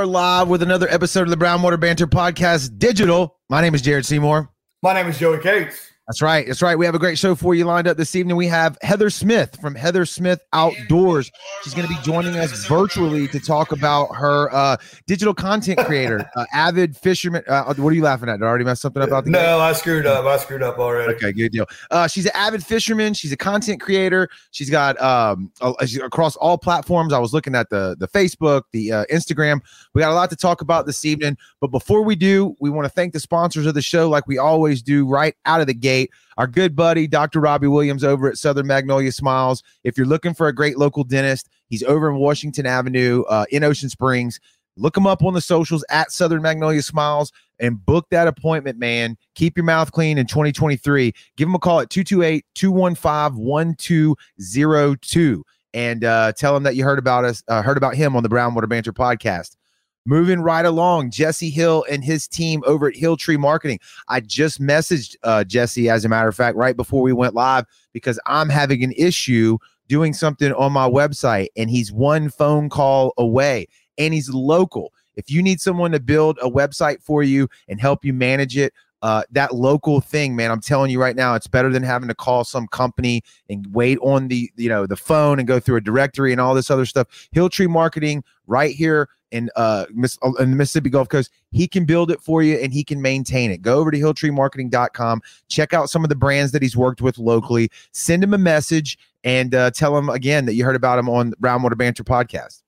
Are live with another episode of the Brownwater Banter Podcast Digital. My name is Jared Seymour. My name is Joey Cates. That's right. That's right. We have a great show for you lined up this evening. We have Heather Smith from Heather Smith Outdoors. She's going to be joining us virtually to talk about her uh, digital content creator, uh, avid fisherman. Uh, what are you laughing at? Did I already mess something up out the No, gate? I screwed up. I screwed up already. Okay, good deal. Uh, she's an avid fisherman. She's a content creator. She's got um across all platforms. I was looking at the the Facebook, the uh, Instagram. We got a lot to talk about this evening. But before we do, we want to thank the sponsors of the show, like we always do, right out of the gate. Our good buddy, Dr. Robbie Williams, over at Southern Magnolia Smiles. If you're looking for a great local dentist, he's over in Washington Avenue, uh, in Ocean Springs. Look him up on the socials at Southern Magnolia Smiles and book that appointment, man. Keep your mouth clean in 2023. Give him a call at 228 215 1202 and uh, tell him that you heard about us, uh, heard about him on the Brownwater Banter podcast. Moving right along, Jesse Hill and his team over at Hill Tree Marketing. I just messaged uh, Jesse, as a matter of fact, right before we went live because I'm having an issue doing something on my website, and he's one phone call away, and he's local. If you need someone to build a website for you and help you manage it, uh, that local thing, man, I'm telling you right now, it's better than having to call some company and wait on the you know the phone and go through a directory and all this other stuff. Hilltree Marketing, right here in uh Miss in the Mississippi Gulf Coast, he can build it for you and he can maintain it. Go over to hilltreemarketing.com, check out some of the brands that he's worked with locally, send him a message and uh, tell him again that you heard about him on the Brownwater Banter podcast.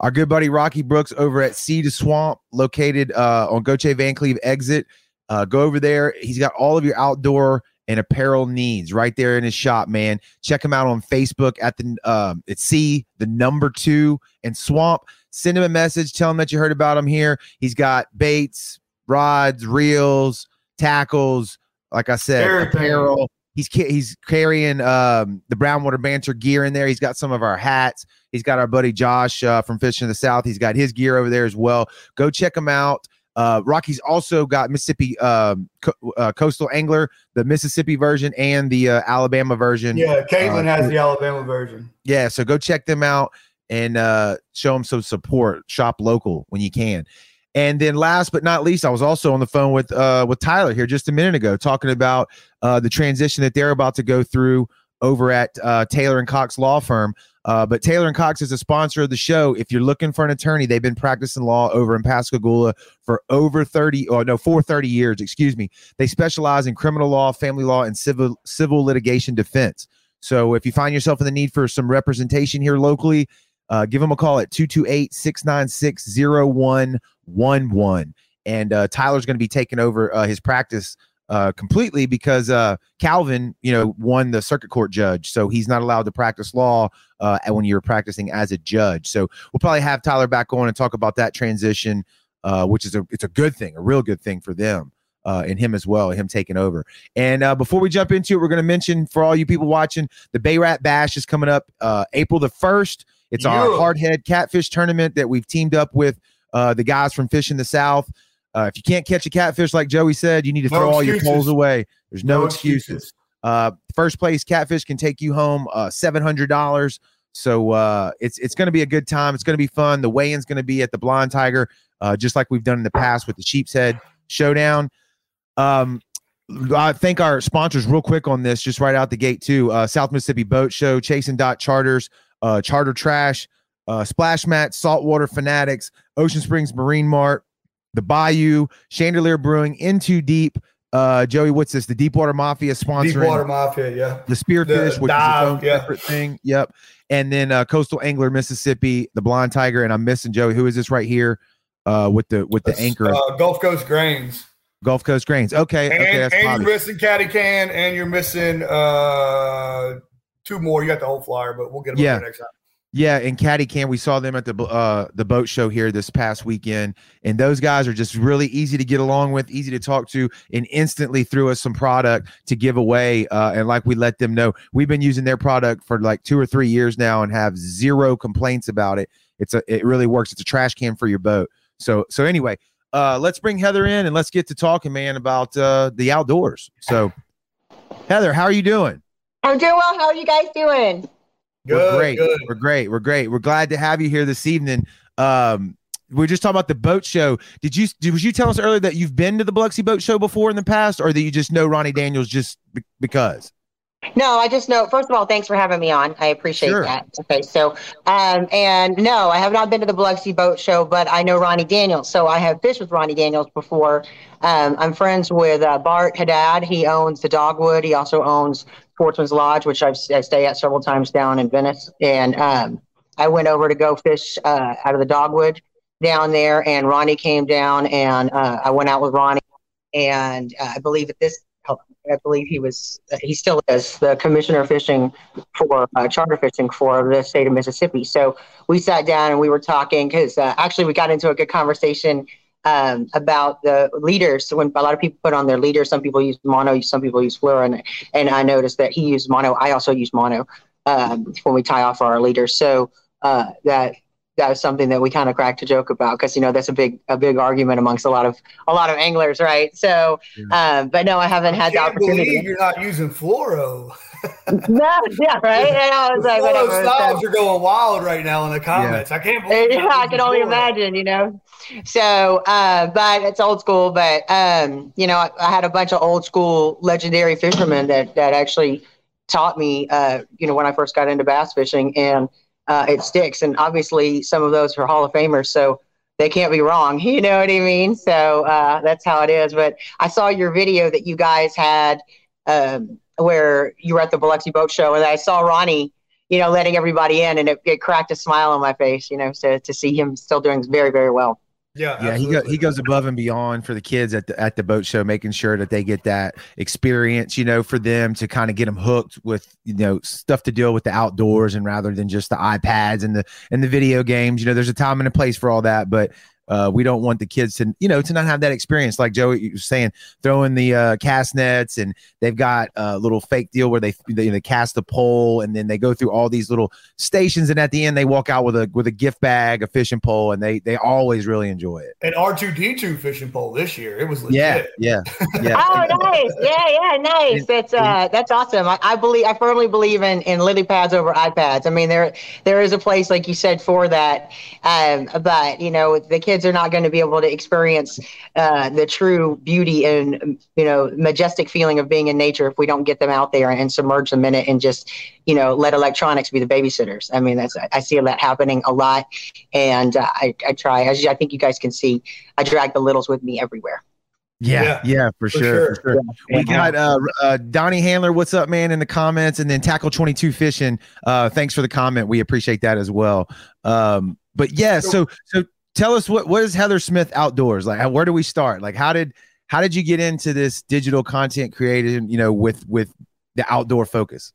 Our good buddy Rocky Brooks over at Sea to Swamp, located uh, on Gautier Vancleave exit. Uh, go over there. He's got all of your outdoor and apparel needs right there in his shop, man. Check him out on Facebook at the um, it's C the number two and Swamp. Send him a message. Tell him that you heard about him here. He's got baits, rods, reels, tackles. Like I said, Everything. apparel. He's he's carrying um, the Brownwater Banter gear in there. He's got some of our hats. He's got our buddy Josh uh, from Fishing the South. He's got his gear over there as well. Go check him out. Uh, Rocky's also got Mississippi um, co- uh, Coastal Angler, the Mississippi version and the uh, Alabama version. Yeah, Caitlin Uh, has the Alabama version. Yeah, so go check them out and uh, show them some support. Shop local when you can. And then last but not least, I was also on the phone with uh, with Tyler here just a minute ago, talking about uh, the transition that they're about to go through over at uh, Taylor and Cox Law Firm. Uh, but Taylor and Cox is a sponsor of the show. If you're looking for an attorney, they've been practicing law over in Pascagoula for over 30 or no, for 30 years, excuse me. They specialize in criminal law, family law, and civil civil litigation defense. So if you find yourself in the need for some representation here locally, uh, give them a call at 228 696 0111. And uh, Tyler's going to be taking over uh, his practice uh, completely because uh, Calvin, you know, won the circuit court judge. So he's not allowed to practice law uh, when you're practicing as a judge. So we'll probably have Tyler back on and talk about that transition, uh, which is a it's a good thing, a real good thing for them. Uh, and him as well, him taking over. And uh, before we jump into it, we're going to mention for all you people watching, the Bay Rat Bash is coming up uh, April the 1st. It's our hardhead catfish tournament that we've teamed up with uh, the guys from Fish in the South. Uh, if you can't catch a catfish, like Joey said, you need to No throw all your poles away. There's no, excuses. Uh, first place catfish can take you home uh, seven hundred dollars. So uh, it's it's going to be a good time. It's going to be fun. The weigh-in's going to be at the Blind Tiger, uh, just like we've done in the past with the Sheep's Head Showdown. Um, I thank our sponsors real quick on this, just right out the gate too. Uh, South Mississippi Boat Show, Chasing Dot Charters, uh, Charter Trash, uh, Splash Mat, Saltwater Fanatics, Ocean Springs Marine Mart, the Bayou, Chandeleur Brewing, Into Deep. Uh, Joey, what's this? The Deepwater Mafia sponsoring Deepwater Mafia, yeah. the spearfish, The which dive, is its own yeah. separate thing. Yep. And then uh, Coastal Angler Mississippi, the Blind Tiger, and I'm missing Joey. Who is this right here? Uh, with the with the That's, anchor, Uh, Gulf Coast Grains. Gulf Coast Grains. Okay, And, okay, that's and you're missing Caddy Can and you're missing uh, two more. You got the whole flyer, but we'll get them Yeah. yeah. next time. Yeah, and Caddy Can, we saw them at the uh the boat show here this past weekend, and those guys are just really easy to get along with, easy to talk to, and instantly threw us some product to give away. Uh, and like we let them know, we've been using their product for like two or three years now, and have zero complaints about it. It's a it really works. It's a trash can for your boat. So so anyway, uh, let's bring Heather in and let's get to talking, man, about uh the outdoors. So, Heather, how are you doing? I'm doing well. How are you guys doing? Good, we're great. good. We're great. We're great. We're glad to have you here this evening. Um, we are just talking about the boat show. Did you did was you tell us earlier that you've been to the Biloxi Boat Show before in the past, or that you just know Ronnie Daniels just be- because? No, I just know. First of all, thanks for having me on. I appreciate Sure. that. Okay, so um, and no, I have not been to the Biloxi Boat Show, but I know Ronnie Daniels. So I have fished with Ronnie Daniels before. Um, I'm friends with uh, Bart Haddad. He owns the Dogwood. He also owns Sportsman's Lodge, which I've, I stay at several times down in Venice. And um, I went over to go fish uh, out of the Dogwood down there, and Ronnie came down, and uh, I went out with Ronnie, and uh, I believe at this. I believe he was, he still is the commissioner of fishing for uh, charter fishing for the state of Mississippi. So we sat down and we were talking because uh, actually we got into a good conversation um, about the leaders. So when a lot of people put on their leaders, some people use mono, some people use fluoro, and, and I noticed that he used mono. I also use mono um, when we tie off our leaders. So uh, that that was something that we kind of cracked a joke about because you know that's a big a big argument amongst a lot of a lot of anglers, right? So, um, but no, I haven't had the Can't opportunity. you're not using fluoro. no, yeah, right. And I was like, Fluoro whatever. styles So- are going wild right now in the comments. I can't believe. yeah, I can only fluoro. imagine, you know. So, uh, but it's old school. But um, you know, I, I had a bunch of old school legendary fishermen that that actually taught me, uh, you know, when I first got into bass fishing, and uh, it sticks. And obviously, some of those are Hall of Famers, so they can't be wrong. You know what I mean? So uh, that's how it is. But I saw your video that you guys had um, where you were at the Biloxi Boat Show, and I saw Ronnie you know, letting everybody in, and it, it cracked a smile on my face, you know, so to see him still doing very, very well. Yeah, Yeah, he go, he goes above and beyond for the kids at the at the boat show, making sure that they get that experience, you know, for them to kind of get them hooked with you know stuff to deal with the outdoors, and rather than just the iPads and the and the video games. You know, there's a time and a place for all that, but uh, we don't want the kids to you know to not have that experience. Like Joey was saying, throwing the uh, cast nets, and they've got a little fake deal where they, they they cast the pole, and then they go through all these little stations, and at the end they walk out with a with a gift bag, a fishing pole, and they they always really enjoy it. An R two D two fishing pole this year. It was legit. Yeah, yeah, yeah. Oh, nice. Yeah, yeah, nice. That's uh, that's awesome. I, I believe, I firmly believe in in lily pads over iPads. I mean, there there is a place, like you said, for that. Um, but you know, the kids are not going to be able to experience uh, the true beauty and you know majestic feeling of being in nature if we don't get them out there and submerge them in it and just you know let electronics be the babysitters. I mean, that's I see that happening a lot, and uh, I I try. As I think you guys can see, I drag the littles with me everywhere. Yeah, Yeah, yeah, for, for sure, for sure. sure. We got uh, uh, Donnie Handler. What's up, man? In the comments, and then Tackle Twenty Two Fishing. Uh, thanks for the comment. We appreciate that as well. Um, but yeah, so so tell us what what is Heather Smith Outdoors like? Where do we start? Like, how did how did you get into this digital content creating? You know, with with the outdoor focus.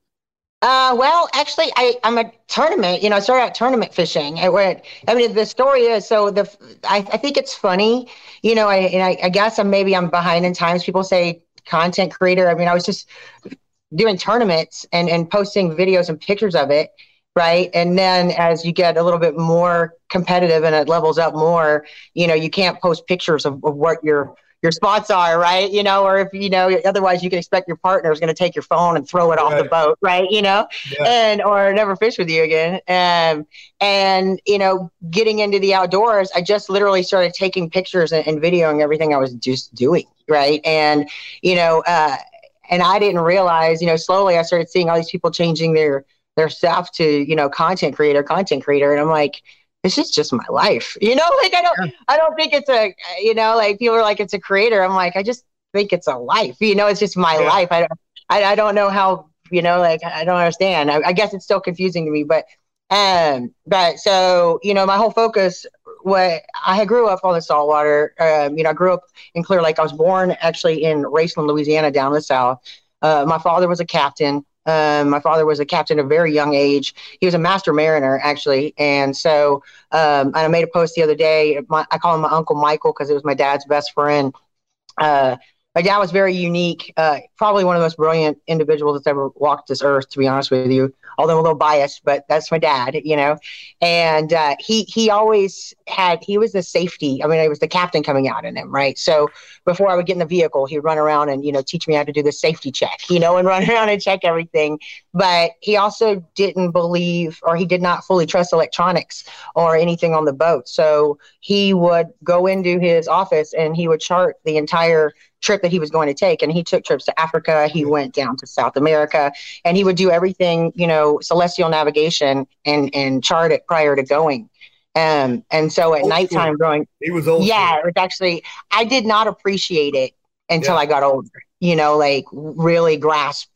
Uh, well, actually, I, I'm a tournament. You know, I started out tournament fishing. I went. I mean, the story is so the. I, I think it's funny. You know, I and I, I guess I'm maybe I'm behind in times. People say content creator. I mean, I was just doing tournaments and and posting videos and pictures of it, right? And then as you get a little bit more competitive and it levels up more, you know, you can't post pictures of, of what your your spots are, right? You know, or if you know, otherwise you can expect your partner is going to take your phone and throw it off the boat, right? You know, Yeah. and or never fish with you again. Um, and you know, getting into the outdoors, I just literally started taking pictures and, and videoing everything I was just doing, right? And you know, uh, and I didn't realize, you know, slowly I started seeing all these people changing their their stuff to, you know, content creator, content creator, and I'm like, this is just my life, you know. Like I don't, I don't think it's a, you know, like people are like it's a creator. I'm like, I just think it's a life, you know. It's just my Yeah. life. I don't, I, I don't know how, you know, like I don't understand. I, I guess it's still confusing to me, but, um, but so you know, my whole focus. What I grew up on the saltwater. Um, you know, I grew up in Clear Lake. I was born actually in Raceland, Louisiana, down in the south. Uh, my father was a captain. Um, my father was a captain at a very young age. He was a master mariner, actually. And so um, and I made a post the other day. My, I call him my Uncle Michael because it was my dad's best friend. Uh, my dad was very unique, uh, probably one of the most brilliant individuals that's ever walked this earth, to be honest with you. Although I'm a little biased, but that's my dad, you know. and uh, he he always had he was the safety. I mean, it was the captain coming out in him, right? So before I would get in the vehicle, he'd run around and you know teach me how to do the safety check, you know, and run around and check everything. But he also didn't believe or he did not fully trust electronics or anything on the boat. So he would go into his office and he would chart the entire trip that he was going to take. And he took trips to Africa. He went down to South America and he would do everything, you know, celestial navigation and, and chart it prior to going. Um, and so at old nighttime school. growing, he was old. Yeah, school. it was actually, I did not appreciate it until yeah. I got older, you know, like really grasp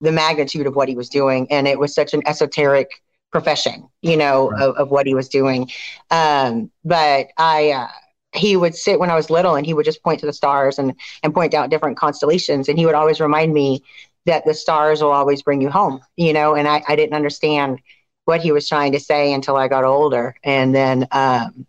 the magnitude of what he was doing. And it was such an esoteric profession, you know, right. of, of, what he was doing. Um, but I, uh, he would sit when I was little and he would just point to the stars and, and point out different constellations. And he would always remind me that the stars will always bring you home, you know, and I, I didn't understand what he was trying to say until I got older. And then, um,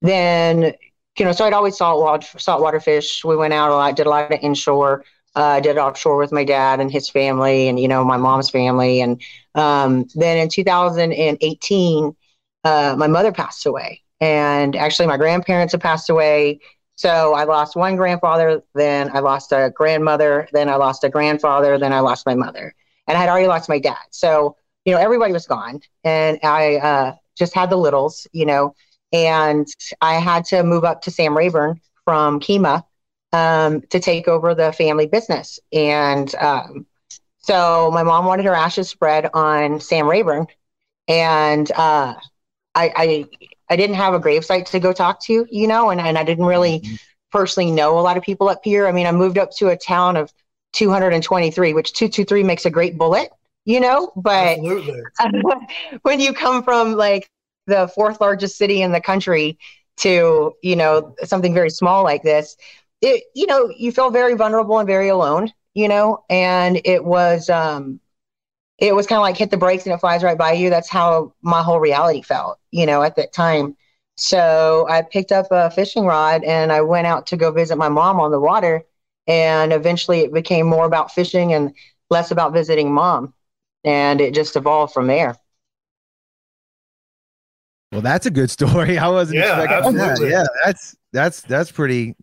then, you know, so I'd always saltwater, saltwater fish. We went out a lot, did a lot of inshore, uh, did offshore with my dad and his family and, you know, my mom's family. And um, then in 2018, uh, my mother passed away and actually, my grandparents have passed away. So I lost one grandfather, then I lost a grandmother, then I lost a grandfather, then I lost my mother. And I had already lost my dad. So, you know, everybody was gone. And I uh, just had the littles, you know, and I had to move up to Sam Rayburn from Kemah um, to take over the family business. And um, so my mom wanted her ashes spread on Sam Rayburn. And uh, I, I I didn't have a gravesite to go talk to, you know, and, and I didn't really mm-hmm. personally know a lot of people up here. I mean, I moved up to a town of 223, which 223 makes a great bullet, you know, but when you come from like the fourth largest city in the country to, you know, something very small like this, it, you know, you feel very vulnerable and very alone, you know, and it was, um, it was kind of like hit the brakes and it flies right by you. That's how my whole reality felt, you know, at that time. So I picked up a fishing rod and I went out to go visit my mom on the water. And eventually it became more about fishing and less about visiting mom. And it just evolved from there. Well, that's a good story. I wasn't yeah, expecting that. Yeah, that's that's that's pretty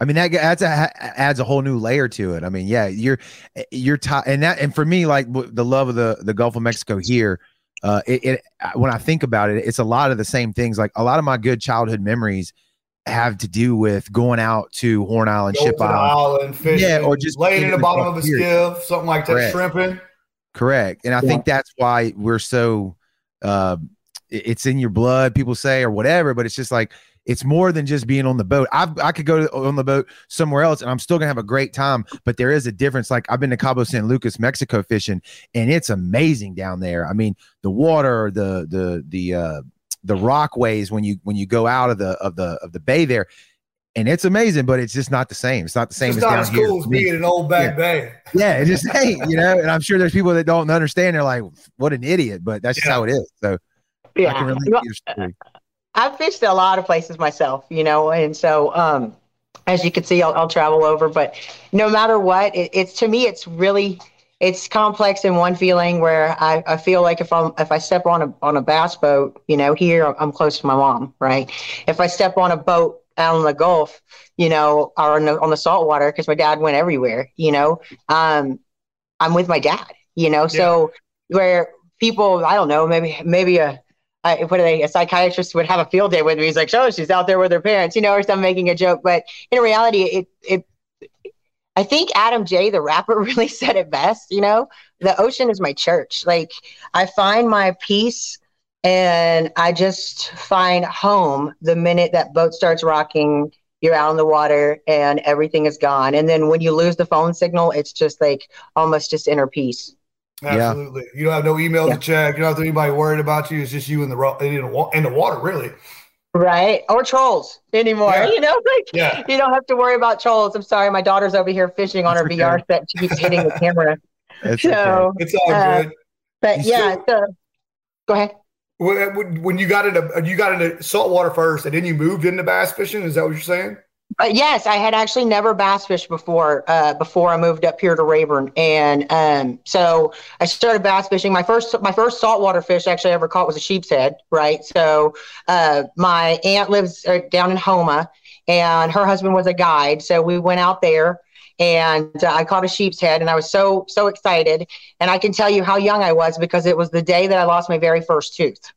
I mean that adds a, adds a whole new layer to it. I mean, yeah, you're you're t- and that and for me, like the love of the the Gulf of Mexico here, uh, it, it when I think about it, it's a lot of the same things. Like a lot of my good childhood memories have to do with going out to Horn Island, Ship Island, island fishing, yeah, or just laying in the bottom of a skiff, something like that, Correct. shrimping. Correct, and I yeah. think that's why we're so. Uh, it's in your blood, people say, or whatever. But it's just like it's more than just being on the boat. i I could go to, on the boat somewhere else and I'm still gonna have a great time, but there is a difference. Like I've been to Cabo San Lucas, Mexico fishing, and it's amazing down there. I mean, the water, the the the uh the rockways when you when you go out of the of the of the bay there, and it's amazing, but it's just not the same. It's not the same it's as not down as cool as being an old back yeah. bay. Yeah, it just ain't, you know. And I'm sure there's people that don't understand. They're like, "What an idiot!" But that's just how it is. So yeah. I can relate I've fished a lot of places myself, you know, and so um, as you can see, I'll, I'll, travel over. But no matter what, it, it's to me, it's really it's complex in one feeling where I, I feel like if I'm if I step on a on a bass boat, you know, here I'm close to my mom, right? If I step on a boat out in the Gulf, you know, or on the, on the saltwater because my dad went everywhere, you know, um, I'm with my dad, you know. Yeah. So where people, I don't know, maybe maybe a uh, what are they? A psychiatrist would have a field day with me. He's like, "Oh, she's out there with her parents," you know, or some making a joke. But in reality, it it. I think Adam J, the rapper, really said it best. You know, the ocean is my church. Like I find my peace and I just find home the minute that boat starts rocking. You're out in the water and everything is gone. And then when you lose the phone signal, it's just like almost just inner peace. Absolutely. Yeah. You don't have no email yeah. to check. You don't have anybody worried about you. It's just you in the in the, in the water, really. Right. Or trolls anymore. Yeah. You know, like yeah. you don't have to worry about trolls. I'm sorry, my daughter's over here fishing on That's her okay. VR set. She keeps hitting the camera. That's so okay. it's all uh, good. But you yeah, still, so, go ahead. When you got into you got into saltwater first, and then you moved into bass fishing. Is that what you're saying? Uh, yes, I had actually never bass fished before. Uh, before I moved up here to Rayburn, and um, so I started bass fishing. My first my first saltwater fish actually I ever caught was a sheep's head. Right. So uh, my aunt lives uh, down in Houma, and her husband was a guide. So we went out there and uh, I caught a sheep's head, and I was so so excited. And I can tell you how young I was because it was the day that I lost my very first tooth.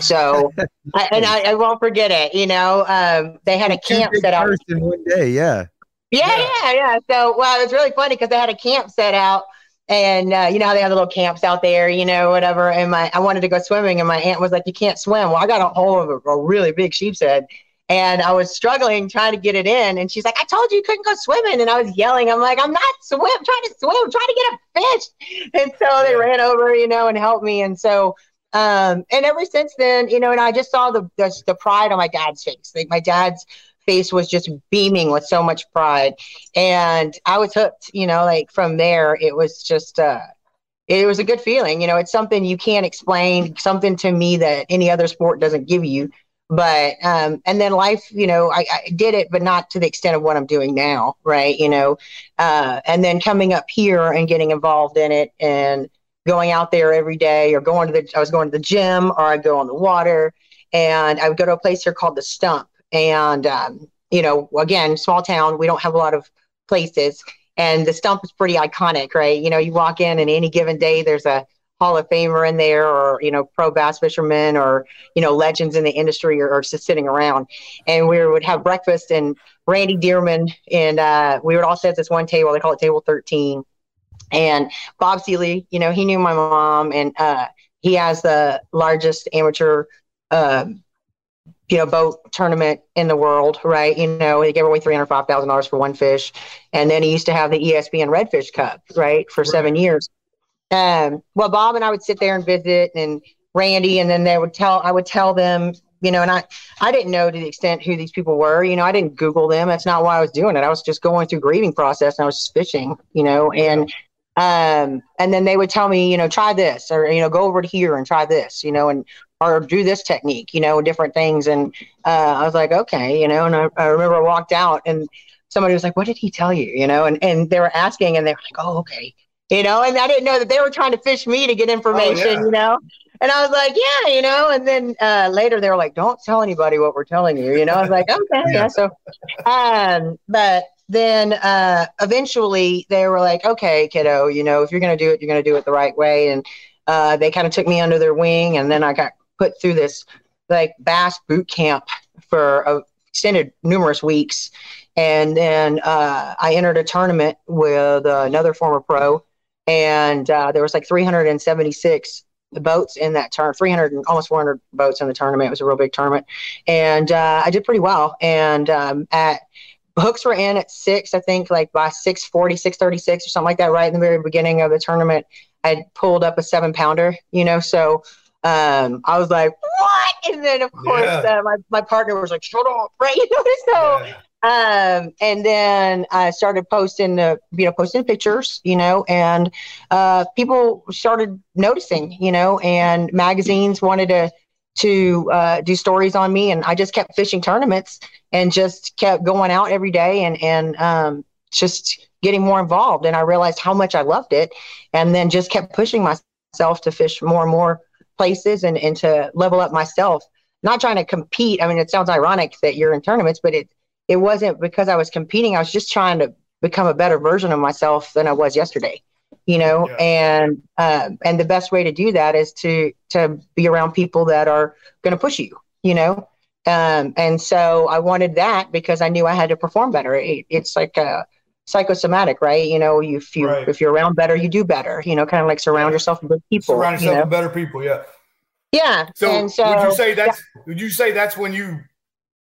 So, I, and I, I, won't forget it. You know, um, they had a camp set out in one day. Yeah. yeah. Yeah, yeah, yeah. So, well, it was really funny because they had a camp set out, and uh, you know how they have the little camps out there, you know, whatever. And my, I wanted to go swimming, and my aunt was like, "You can't swim." Well, I got a hold of a, a really big sheep's head, and I was struggling trying to get it in. And she's like, I told you you couldn't go swimming. And I was yelling, I'm like, I'm not swim, I'm trying to swim, I'm trying to get a fish. And so they ran over, you know, and helped me. And so, um, and ever since then, you know, and I just saw the, the, the pride on my dad's face. Like my dad's face was just beaming with so much pride. And I was hooked, you know, like from there, it was just, uh, it was a good feeling. You know, it's something you can't explain, something to me that any other sport doesn't give you but um and then life you know I, I, did it but not to the extent of what i'm doing now right you know uh and then coming up here and getting involved in it and going out there every day or going to the i was going to the gym or i'd go on the water and i would go to a place here called the stump and um you know again small town we don't have a lot of places and the stump is pretty iconic right you know you walk in and any given day there's a Hall of Famer in there, or you know, pro bass fishermen, or you know, legends in the industry, are, just sitting around. And we would have breakfast, and Randy Dearman, and uh, we would all sit at this one table. They call it Table Thirteen. And Bob Sealy, you know, he knew my mom, and uh, he has the largest amateur, uh, you know, boat tournament in the world, right? You know, he gave away three hundred five thousand dollars for one fish, and then he used to have the ESPN Redfish Cup, right, for right. seven years um, well, Bob and I would sit there and visit, and Randy, and then they would tell. I would tell them, you know, and I I didn't know to the extent who these people were. You know, I didn't Google them. That's not why I was doing it. I was just going through grieving process, and I was just fishing. You know, and um, and then they would tell me, you know, try this, or you know, go over to here and try this, you know, and or do this technique, you know, different things. And uh, I was like, okay, you know, and I, I remember I walked out and somebody was like, what did he tell you? You know, and, and they were asking and they were like, oh, okay you know, and I didn't know that they were trying to fish me to get information, oh, yeah. you know. And I was like, yeah, you know, and then uh, later they were like, don't tell anybody what we're telling you, you know. I was like, okay, yeah. yeah. So, um, but then uh, eventually they were like, okay, kiddo, you know, if you're gonna do it, you're gonna do it the right way. And uh, they kind of took me under their wing, and then I got put through this like bass boot camp for a extended numerous weeks. And then uh, I entered a tournament with another former pro and uh, there was like 376 boats in that turn 300 almost 400 boats in the tournament it was a real big tournament and uh, i did pretty well and um, at hooks were in at six i think like by 640 636 or something like that right in the very beginning of the tournament i pulled up a seven pounder you know so um, I was like, what? And then, of course, yeah. uh, my, my partner was like, shut up, right? You know, so yeah. Um, and then I started posting, the, you know, posting pictures, you know, and uh, people started noticing, you know, and magazines wanted to to uh, do stories on me, and I just kept fishing tournaments and just kept going out every day and and um, just getting more involved. And I realized how much I loved it, and then just kept pushing myself to fish more and more places and and to level up myself. Not trying to compete. I mean, it sounds ironic that you're in tournaments, but it it wasn't because I was competing. I was just trying to become a better version of myself than I was yesterday. You know, yeah. and uh, and the best way to do that is to to be around people that are going to push you. You know, um, and so I wanted that because I knew I had to perform better. It, it's like a psychosomatic, right? You know, you, if you right. if you're around better, you do better. You know, kind of like surround yourself with people. Surround yourself you know? with better people. Yeah. Yeah. So, so would you say that's yeah. would you say that's when you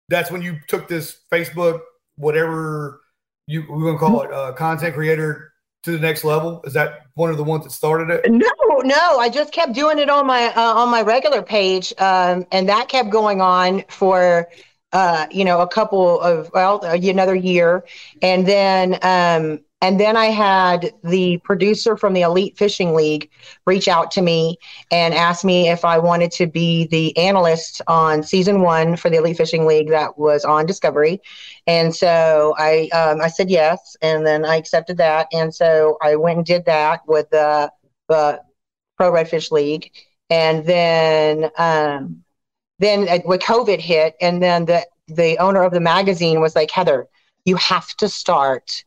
that's when you took this Facebook, whatever you we're gonna call it, uh, content creator to the next level? Is that one of the ones that started it? No, no. I just kept doing it on my uh, on my regular page, um, and that kept going on for uh, you know a couple of well another year, and then um, And then I had the producer from the Elite Fishing League reach out to me and ask me if I wanted to be the analyst on season one for the Elite Fishing League that was on Discovery. And so I um, I said yes, and then I accepted that. And so I went and did that with the, the Pro Redfish League. And then um, then when COVID hit, and then the the owner of the magazine was like, Heather, you have to start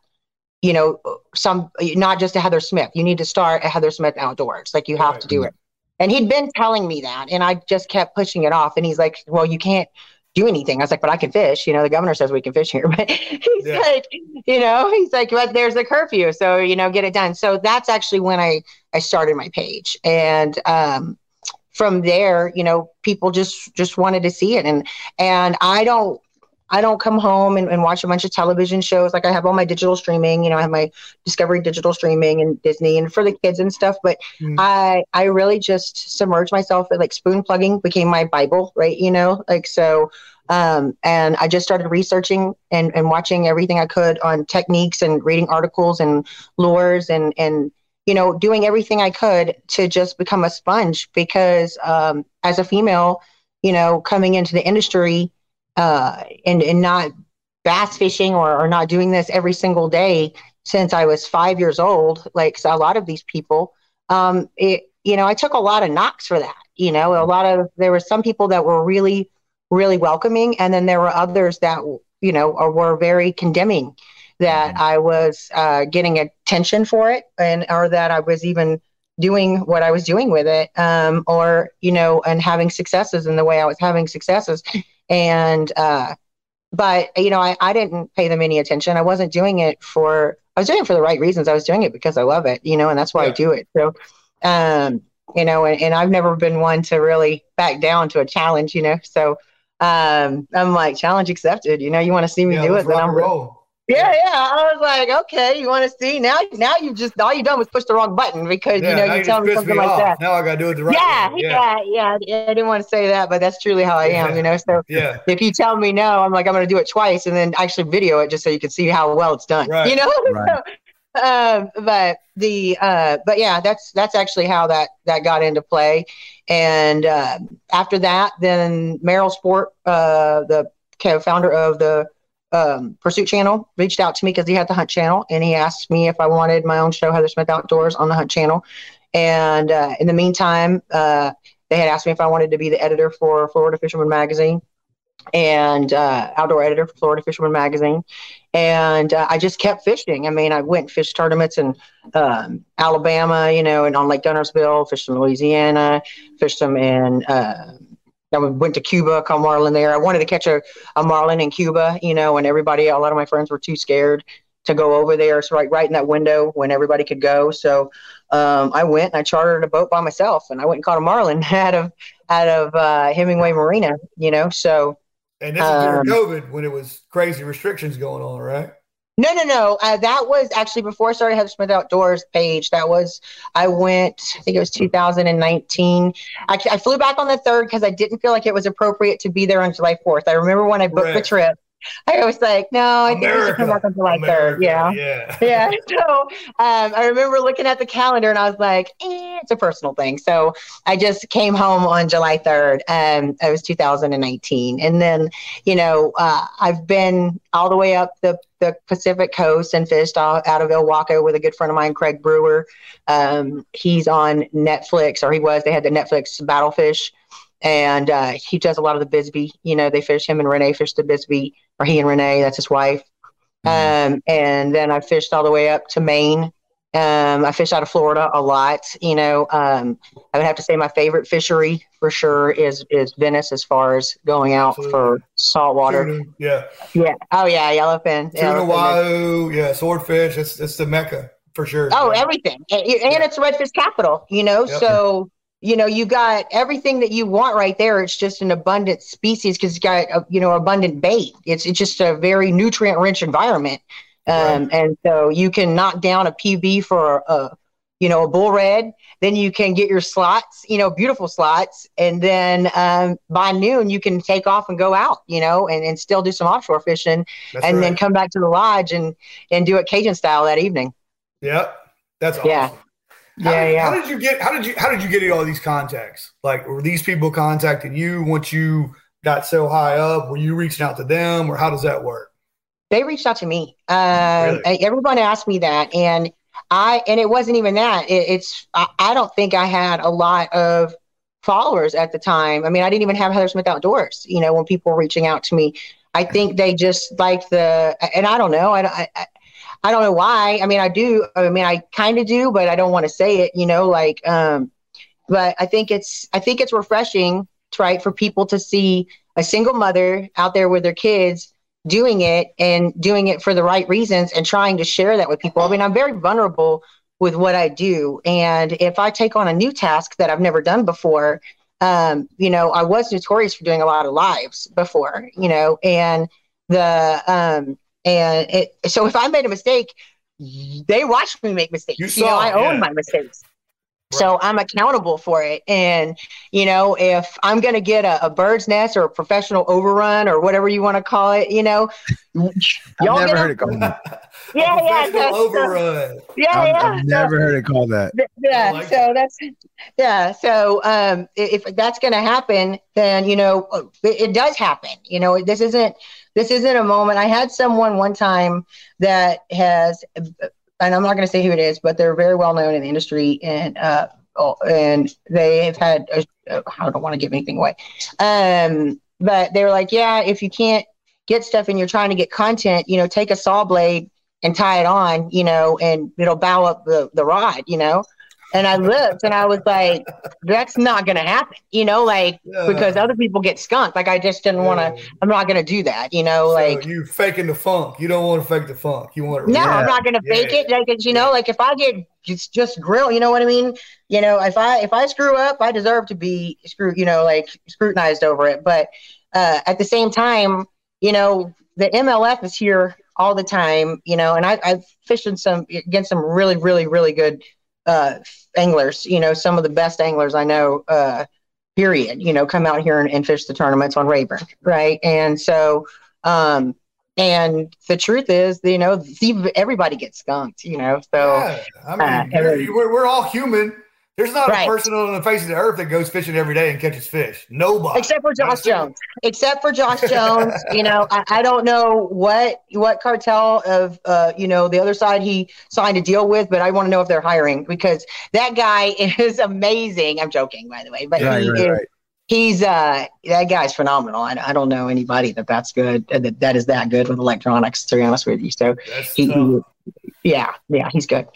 you know, some not just a Heather Smith. You need to start a Heather Smith Outdoors. Like you have right. to do it. And he'd been telling me that, and I just kept pushing it off. And he's like, "Well, you can't do anything." I was like, "But I can fish." You know, the governor says we can fish here, but he's yeah. like, you know, he's like, "But there's a curfew, so you know, get it done." So that's actually when I I started my page, and um, from there, you know, people just just wanted to see it, and and I don't I don't come home and, and, watch a bunch of television shows. Like I have all my digital streaming, you know, I have my Discovery digital streaming and Disney and for the kids and stuff. But mm. I I really just submerge myself in like spoon plugging became my Bible, right? You know, like so um, and I just started researching and, and watching everything I could on techniques and reading articles and lures and and you know doing everything I could to just become a sponge because um, as a female, you know, coming into the industry uh, and and not bass fishing or, or not doing this every single day since I was five years old, like a lot of these people, um, it you know I took a lot of knocks for that. You know, a lot of there were some people that were really really welcoming, and then there were others that you know were very condemning that mm-hmm. I was uh, getting attention for it, and or that I was even doing what I was doing with it, um, or you know, and having successes in the way I was having successes. And, uh, but you know, I, I didn't pay them any attention. I wasn't doing it for, I was doing it for the right reasons. I was doing it because I love it, you know, and that's why yeah. I do it. So, um, you know, and, and I've never been one to really back down to a challenge, you know, so, um, I'm like challenge accepted, you know, you want to see me yeah, do it, then I'm, roll. Yeah, yeah. I was like, okay, you want to see now? Now you just all you done was push the wrong button because yeah, you know you tell me something me like that. Now I got to do it the right yeah, way. Yeah, yeah, yeah. I didn't want to say that, but that's truly how I am. You know, so yeah. if you tell me no, I'm like I'm going to do it twice and then actually video it just so you can see how well it's done. Right. You know. Right. um, but the uh, but yeah, that's that's actually how that that got into play. And uh, after that, then Merrill Sport, uh, the co-founder of the um, Pursuit Channel reached out to me because he had the Hunt Channel, and he asked me if I wanted my own show, Heather Smith Outdoors, on the Hunt Channel. And uh, in the meantime, uh, they had asked me if I wanted to be the editor for Florida Fisherman Magazine and uh, outdoor editor for Florida Fisherman Magazine. And uh, I just kept fishing. I mean, I went and fished tournaments in um, Alabama, you know, and on Lake Guntersville, fished in Louisiana, fished them in uh, I went to Cuba, caught marlin there. I wanted to catch a, a marlin in Cuba, you know, and everybody, a lot of my friends were too scared to go over there. So right, right in that window when everybody could go. So um, I went and I chartered a boat by myself, and I went and caught a marlin out of out of uh, Hemingway Marina, you know. So and this is during um, COVID when it was crazy restrictions going on, right? No, no, no. Uh, that was actually before I started Heather Smith Outdoors page. That was, I went, I think it was 2019. I, I flew back on the third because I didn't feel like it was appropriate to be there on July 4th. I remember when I booked right. the trip, I was like, no, I think we should come back on July 3rd. Yeah. Yeah. yeah. So um, I remember looking at the calendar and I was like, eh, it's a personal thing. So I just came home on July 3rd. Um, it was 2019. And then, you know, uh, I've been all the way up the, the Pacific coast and fished out, out of Ilwaco with a good friend of mine, Craig Brewer. Um, he's on Netflix, or he was. They had the Netflix Battlefish and uh, he does a lot of the Bisbee. You know, they fish him and Renee fish the Bisbee, or he and Renee, that's his wife. Mm-hmm. Um, and then I fished all the way up to Maine. Um, I fish out of Florida a lot. You know, um, I would have to say my favorite fishery for sure is is Venice as far as going out Absolutely. for saltwater. Tuna, yeah. Yeah. Oh yeah, yellowfin. Tuna, wahoo. Yeah, swordfish. It's it's the mecca for sure. Oh, everything, and, and yeah. it's redfish capital. You know, yep. so you know you got everything that you want right there it's just an abundant species because it's got a, you know abundant bait it's it's just a very nutrient rich environment um, right. and so you can knock down a pb for a you know, a bull red. Then you can get your slots, you know, beautiful slots. And then um, by noon, you can take off and go out, you know, and, and still do some offshore fishing That's and right. then come back to the lodge and, and do it Cajun style that evening. Yep. That's awesome. Yeah. How yeah, yeah. How did you get? How did you? How did you get all these contacts? Like, were these people contacting you once you got so high up? Were you reaching out to them, or how does that work? They reached out to me. Uh, really? Everyone asked me that, and I and it wasn't even that. It, it's I, I, don't think I had a lot of followers at the time. I mean, I didn't even have Heather Smith Outdoors. You know, when people were reaching out to me, I think they just like the and I don't know. I I, I don't know why. I mean, I do. I mean, I kind of do, but I don't want to say it. You know, like um, but I think it's I think it's refreshing, right, for people to see a single mother out there with their kids doing it and doing it for the right reasons and trying to share that with people. I mean, I'm very vulnerable with what I do. And if I take on a new task that I've never done before, um, you know, I was notorious for doing a lot of lives before, you know, and the, um, and it, so if I made a mistake, they watch me make mistakes. You, saw, you know, I own my mistakes. So I'm accountable for it. And, you know, if I'm going to get a, a, bird's nest or a professional overrun or whatever you want to call it, you know, y'all I've never heard it called that. yeah, yeah. So, overrun. Yeah, I've, yeah. I've never so, heard it called that. Yeah. Like so that's, yeah. So um, if that's going to happen, then, you know, it, it does happen. You know, this isn't, this isn't a moment. I had someone one time that has and I'm not going to say who it is, but they're very well known in the industry, and uh, oh, and they have had. A, I don't want to give anything away, um, but they were like, yeah, if you can't get stuff and you're trying to get content, you know, take a saw blade and tie it on, you know, and it'll bow up the the rod, you know. And I looked and I was like, that's not going to happen, you know, like yeah. because other people get skunked. Like I just didn't yeah. want to, I'm not going to do that, you know, so like you faking the funk. You don't want to fake the funk. You want to, no. I'm not going to fake it. Like, you know, like if I get just, just grill, you know what I mean? You know, if I, if I screw up, I deserve to be screwed, you know, like scrutinized over it. But uh, at the same time, you know, the MLF is here all the time, you know, and I, I've fished in some against some really, really, really good uh, anglers, you know, some of the best anglers I know, uh, period, you know, come out here and, and fish the tournaments on Rayburn. Right. And so, um, and the truth is, you know, everybody gets skunked, you know. So yeah, I mean, uh, we're, we're all human. There's not right. a person on the face of the earth that goes fishing every day and catches fish. Nobody, except for Josh Jones. Except for Josh Jones, you know, I, I, don't know what what cartel of uh, you know the other side he signed a deal with, but I want to know if they're hiring because that guy is amazing. I'm joking, by the way, but right, he right, is. He's uh that guy's phenomenal. I, I don't know anybody that that's good uh, that that is that good with electronics. To be honest with you, so he, he, yeah, yeah, he's good.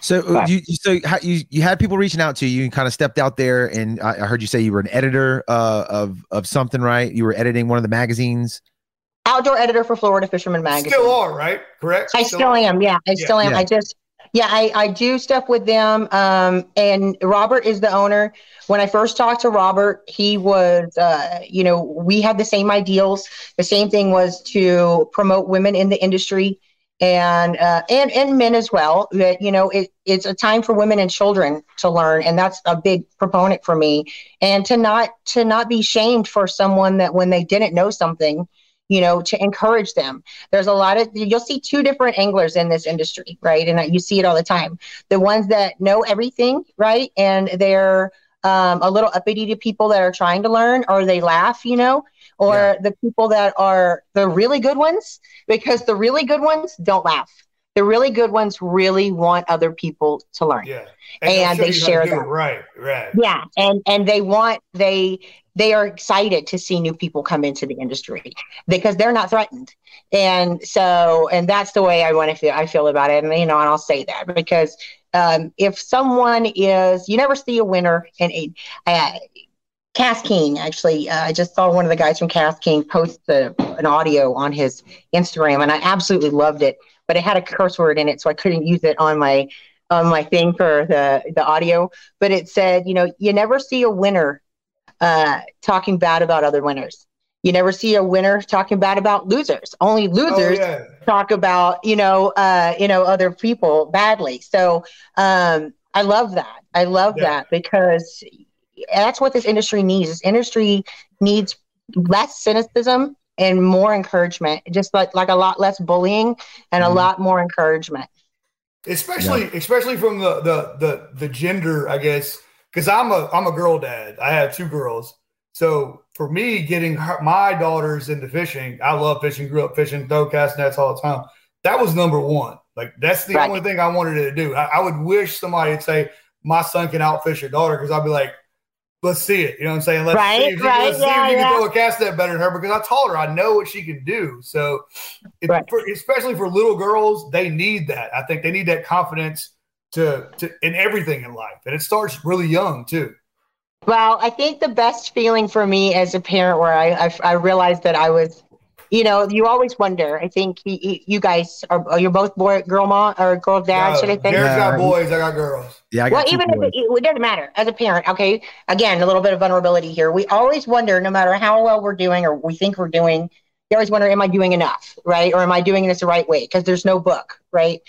So uh, you, so you you had people reaching out to you and kind of stepped out there and I, I heard you say you were an editor uh, of of something right? You were editing one of the magazines? Outdoor editor for Florida Fisherman Magazine. still are right? Correct? I still, still am yeah I yeah. still am. Yeah. I just yeah I, I do stuff with them um, and Robert is the owner. When I first talked to Robert he was uh, you know we had the same ideals. The same thing was to promote women in the industry and uh, and and men as well. That you know, it, it's a time for women and children to learn, and that's a big proponent for me. And to not to not be shamed for someone that when they didn't know something, you know, to encourage them. There's a lot of you'll see two different anglers in this industry, right? And you see it all the time. The ones that know everything, right, and they're um, a little uppity to people that are trying to learn, or they laugh, you know or yeah. the people that are the really good ones because the really good ones don't laugh. The really good ones really want other people to learn. Yeah. And, and they share that. right right. Yeah. And and they want they they are excited to see new people come into the industry because they're not threatened. And so and that's the way i want to feel i feel about it. And you know and i'll say that because um, if someone is you never see a winner in a uh, Cast King, actually, uh, I just saw one of the guys from Cast King post the, an audio on his Instagram, and I absolutely loved it. But it had a curse word in it, so I couldn't use it on my on my thing for the the audio. But it said, you know, you never see a winner uh, talking bad about other winners. You never see a winner talking bad about losers. Only Oh, losers yeah. talk about you know uh you know other people badly so um i love that i love Yeah. that because that's what this industry needs this industry needs less cynicism and more encouragement just like like a lot less bullying and Mm-hmm. Mhm. a lot more encouragement especially especially from the the the the gender i guess because i'm a i'm a girl dad i have two girls so for me getting her, my daughters into fishing i love fishing grew up fishing throw cast nets all the time that was number one like that's the Right. only thing i wanted to do I, I would wish somebody would say my son can outfish your daughter because i'd be like let's see it you know what i'm saying let's Right, see if you, right, let's see yeah, if you yeah. can throw a cast net better than her because i told her i know what she can do so Right. for, especially for little girls, they need that. I think they need that confidence to, to in everything in life, and it starts really young too. Well, I think the best feeling for me as a parent, where I I, I realized that I was, you know, you always wonder. I think you, you- you guys are you're you both boy girl mom or girl dad? should I say? Derek's got boys, I got girls. Yeah, I well, got two even if it, it doesn't matter as a parent. Okay, again, a little bit of vulnerability here. We always wonder, no matter how well we're doing or we think we're doing, you always wonder, am I doing enough, right? Or am I doing this the right way? Because there's no book, right?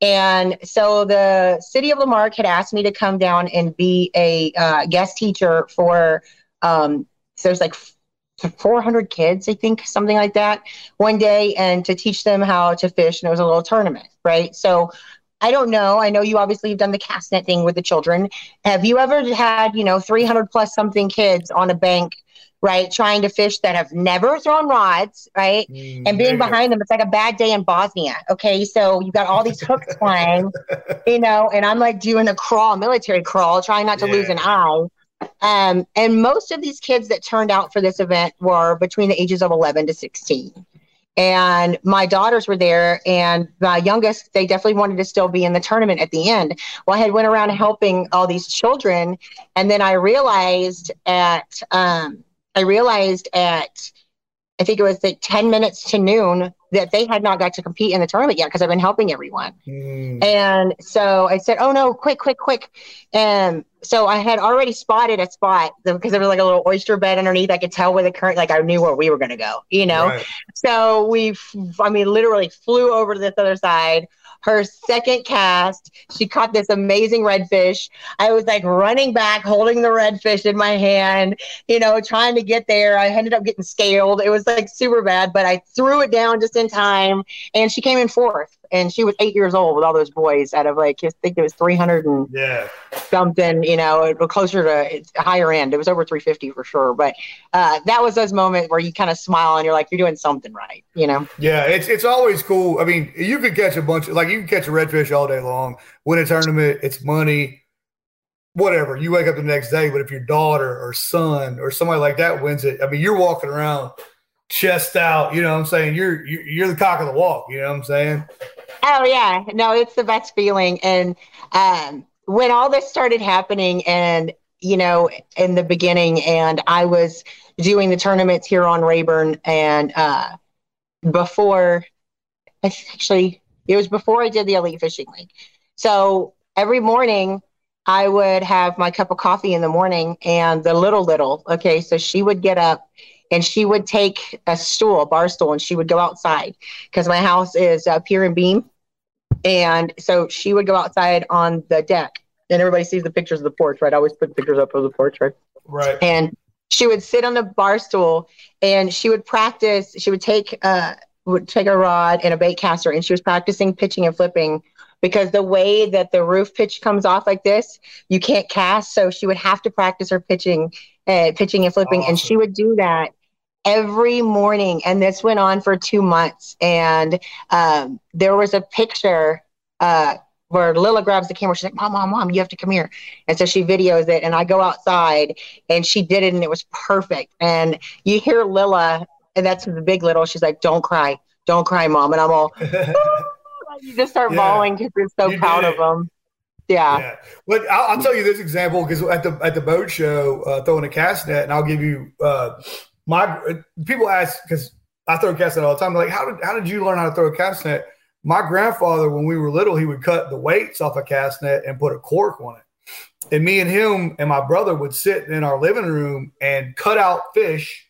And so the city of La Marque had asked me to come down and be a uh, guest teacher for. Um, so there's like f- 400 kids, I think, something like that, one day, and to teach them how to fish. And it was a little tournament, right? So I don't know. I know you obviously have done the cast net thing with the children. Have you ever had, you know, 300 plus something kids on a bank, right, trying to fish that have never thrown rods, right? Mm, and being behind them, it's like a bad day in Bosnia. Okay. So you've got all these hooks flying, you know, and I'm like doing a crawl, military crawl, trying not to lose an eye. Um, and most of these kids that turned out for this event were between the ages of 11 to 16 and my daughters were there and my youngest they definitely wanted to still be in the tournament at the end. Well i had went around helping all these children and then i realized at um, i realized at i think it was like 10 minutes to noon that they had not got to compete in the tournament yet because i've been helping everyone Mm. and so I said, "Oh no, quick, quick, quick!" And so I had already spotted a spot because there was like a little oyster bed underneath. I could tell where the current, like I knew where we were going to go, you know. Right. So we, f- I mean, literally flew over to this other side. Her second cast, she caught this amazing redfish. I was like running back, holding the redfish in my hand, you know, trying to get there. I ended up getting scaled. It was like super bad, but I threw it down just in time, and she came in fourth. And she was eight years old with all those boys out of like I think it was three hundred and Yeah, something, you know, it was closer to higher end. It was over 350 for sure. But uh, that was those moments where you kind of smile and you're like, you're doing something right, you know? yeah. It's it's always cool. I mean, you could catch a bunch of like you can catch a redfish all day long. Win a tournament, it's money. Whatever. You wake up the next day, but if your daughter or son or somebody like that wins it, I mean, you're walking around chest out. You know what I'm saying? You're you're, the cock of the walk. You know what I'm saying? Oh, yeah. No, it's the best feeling. And um, when all this started happening, and, you know, in the beginning, and I was doing the tournaments here on Rayburn, and uh, before, actually, it was before I did the Elite Fishing League. So every morning, I would have my cup of coffee in the morning and the little little. Okay, so she would get up and she would take a stool, a bar stool, and she would go outside because my house is uh, pier and beam, and so she would go outside on the deck. And everybody sees the pictures of the porch, right? I always put pictures up of the porch, right? Right. and she would sit on the bar stool and she would practice she would take uh would take a rod and a bait caster and she was practicing pitching and flipping because the way that the roof pitch comes off like this you can't cast so she would have to practice her pitching uh, pitching and flipping and she would do that every morning and this went on for two months and um, there was a picture uh, where Lila grabs the camera. She's like, Mom, Mom, Mom, you have to come here. And so she videos it. And I go outside and she did it and it was perfect. And you hear Lila, and that's the big little, she's like, Don't cry. Don't cry, Mom. And I'm all, you just start Yeah. bawling because you're so You proud of them. Yeah. Yeah, but I'll, I'll tell you this example because at the at the boat show, uh, throwing a cast net, and I'll give you uh, my people ask because I throw cast net all the time. They're like, how did how did you learn how to throw a cast net? My grandfather, when we were little, he would cut the weights off a cast net and put a cork on it. And me and him and my brother would sit in our living room and cut out fish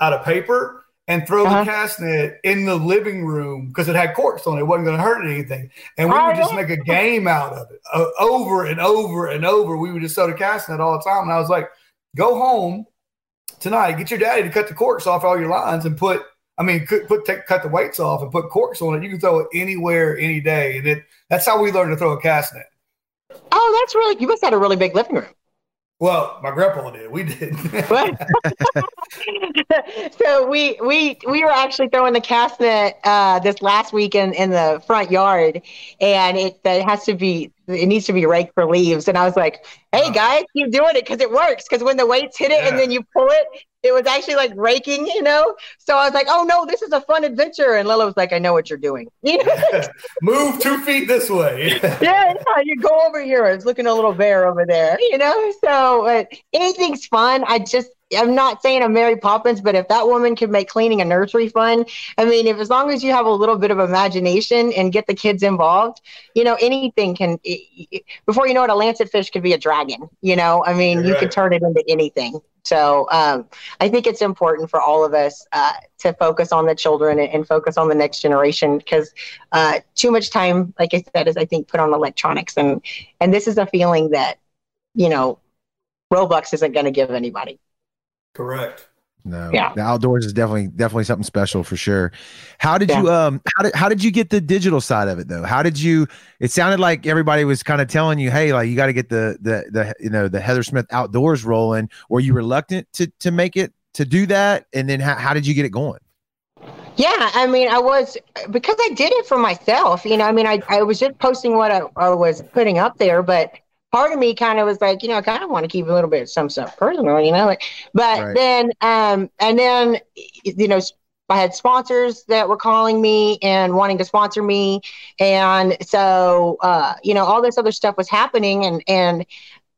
out of paper and throw Uh-huh. the cast net in the living room because it had corks on it. It wasn't going to hurt anything. And we would just make a game out of it uh, over and over and over. We would just throw the cast net all the time. And I was like, go home tonight, get your daddy to cut the corks off all your lines and put, I mean, cut, put take, cut the weights off and put corks on it. You can throw it anywhere, any day. And it that's how we learned to throw a cast net. Oh, that's really you must have had a really big living room. Well, my grandpa did. We did. so we we we were actually throwing the cast net uh, this last week in, in the front yard, and it, it has to be it needs to be raked for leaves. And I was like, "Hey Wow. guys, keep doing it because it works. Because when the weights hit it and then you pull it, it was actually like raking, you know. So I was like, "Oh no, this is a fun adventure." And Lila was like, "I know what you're doing." You know? Move two feet this way. yeah, yeah, you go over here. It's looking a little bare over there, you know. So but anything's fun. I just I'm not saying I'm Mary Poppins, but if that woman could make cleaning a nursery fun, I mean, if as long as you have a little bit of imagination and get the kids involved, you know, anything can. Before you know it, a lancet fish could be a dragon. You know, I mean, You're you right. can turn it into anything. So um, I think it's important for all of us uh, to focus on the children and, and focus on the next generation because uh, too much time, like I said, is I think put on electronics, and and this is a feeling that you know Roblox isn't going to give anybody. Correct. No, Yeah. the outdoors is definitely definitely something special for sure. How did you um how did how did you get the digital side of it though? How did you? It sounded like everybody was kind of telling you, hey, like you got to get the the the you know the Heather Smith outdoors rolling. Were you reluctant to to make it to do that? And then how, how did you get it going? Yeah, I mean, I was because I did it for myself. You know, I mean, I, I was just posting what I, I was putting up there, but part of me kind of was like, you know, I kind of want to keep a little bit of some stuff personal, you know, like, but Right. then, um, and then, you know, I had sponsors that were calling me and wanting to sponsor me, and so, uh, you know, all this other stuff was happening, and and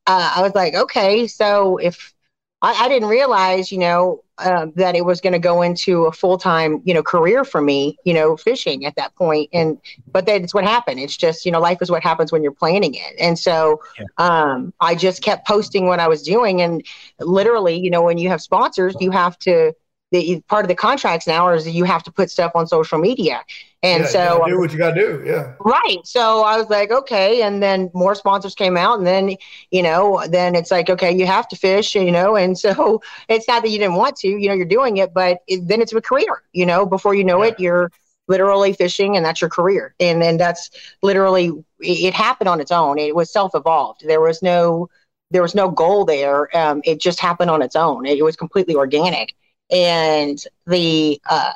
uh, I was like, okay, so if I, I didn't realize, you know, uh, that it was going to go into a full time, you know, career for me, you know, fishing at that point. And but that's what happened. It's just, you know, life is what happens when you're planning it. And so, Yeah. um, I just kept posting what I was doing, and literally, you know, when you have sponsors, you have to. The part of the contracts now is that you have to put stuff on social media, and yeah, so do what you gotta do. Yeah. Right. So I was like, okay. And then more sponsors came out. And then, you know, then it's like, okay, you have to fish, you know. And so it's not that you didn't want to, you know, you're doing it, but it, then it's a career, you know, before you know it, you're literally fishing and that's your career. And then that's literally, it, it happened on its own. It was self evolved. There was no, there was no goal there. Um, it just happened on its own. It, was completely organic. And the uh,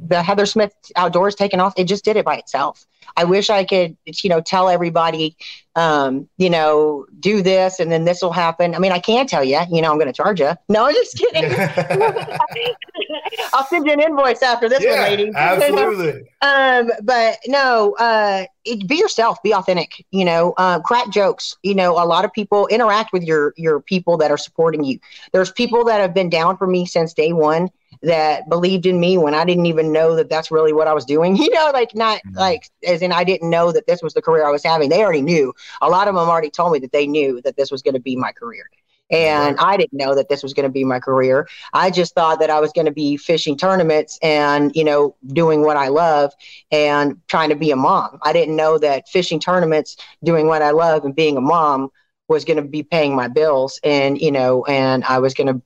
the Heather Smith outdoors taking off, it just did it by itself. I wish I could, you know, tell everybody, um, you know, do this and then this will happen. I mean, I can't tell you, you know, I'm going to charge you. No, I'm just kidding. I'll send you an invoice after this one, lady. absolutely. Um, but no, uh, it, be yourself, be authentic. You know, um, crack jokes. You know, a lot of people interact with your your people that are supporting you. There's people that have been down for me since day one that believed in me when I didn't even know that that's really what I was doing. You know, like not Mhm. like as in I didn't know that this was the career I was having. They already knew. A lot of them already told me that they knew that this was going to be my career. And I didn't know that this was going to be my career. I just thought that I was going to be fishing tournaments and, you know, doing what I love and trying to be a mom. I didn't know that fishing tournaments, doing what I love and being a mom was going to be paying my bills and, you know, and I was going to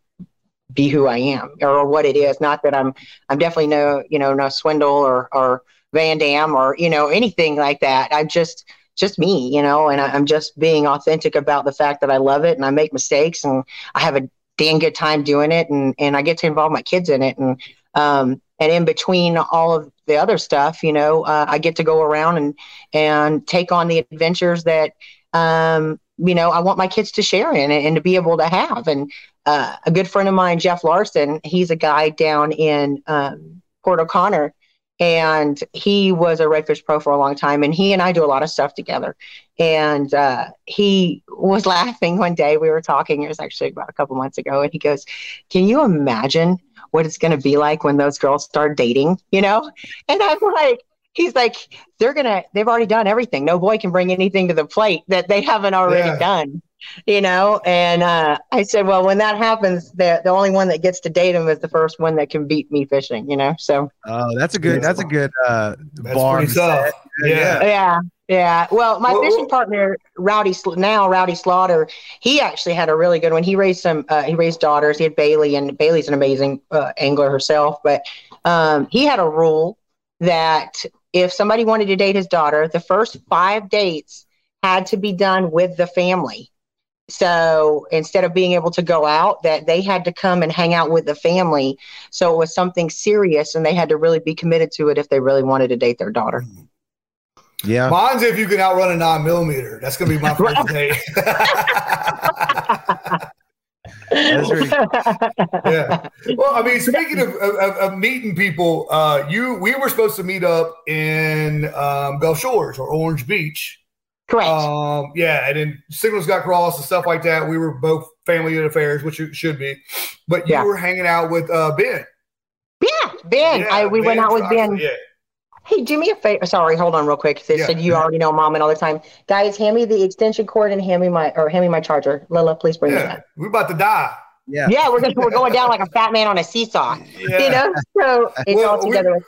be who I am or what it is. Not that I'm, I'm definitely no, you know, no Swindle or, or VanDam or, you know, anything like that. I'm just, just me, you know, and I, I'm just being authentic about the fact that I love it and I make mistakes and I have a dang good time doing it and, and I get to involve my kids in it. And, um, and in between all of the other stuff, you know, uh, I get to go around and, and take on the adventures that, um, you know, I want my kids to share in and, and to be able to have. And, uh, a good friend of mine, Jeff Larson, he's a guy down in, um, Port O'Connor and he was a redfish pro for a long time and he and i do a lot of stuff together. And uh, he was laughing one day we were talking it was actually about a couple months ago and he goes can you imagine what it's going to be like when those girls start dating? You know? And i'm like he's like, they're gonna, they've already done everything. No boy can bring anything to the plate that they haven't already Yeah. done, you know. And uh, I said, well, when that happens, the the only one that gets to date him is the first one that can beat me fishing, you know. So Oh, that's a good. That's a good uh, That's bar. pretty to tough. set. Yeah. yeah, yeah. Well, my Well- fishing partner, Rowdy, now Rowdy Slaughter, he actually had a really good one. He raised some. Uh, he raised daughters. He had Bailey, and Bailey's an amazing uh, angler herself. But um, he had a rule that if somebody wanted to date his daughter, the first five dates had to be done with the family. So instead of being able to go out, that they had to come and hang out with the family. So it was something serious, and they had to really be committed to it if they really wanted to date their daughter. Yeah. Mine's if you can outrun a nine millimeter. That's gonna be my first date. That's very- yeah. Well, I mean, speaking of, of, of meeting people, uh, you we were supposed to meet up in um, Gulf Shores or Orange Beach. Correct. Um, yeah, and then signals got crossed and stuff like that. We were both family affairs, which it should be, but you Yeah. were hanging out with uh, Ben. yeah, Ben. Yeah, I, we went out with Ben. Yeah, Hey, do me a favor. Sorry, hold on real quick. They Yeah. said you already know mom and all the time. Guys, hand me the extension cord and hand me my or hand me my charger. Lila, please bring yeah. it We're about to die. Yeah. Yeah, we're gonna, we're going down like a fat man on a seesaw. Yeah. You know, so it's Well, all we- together.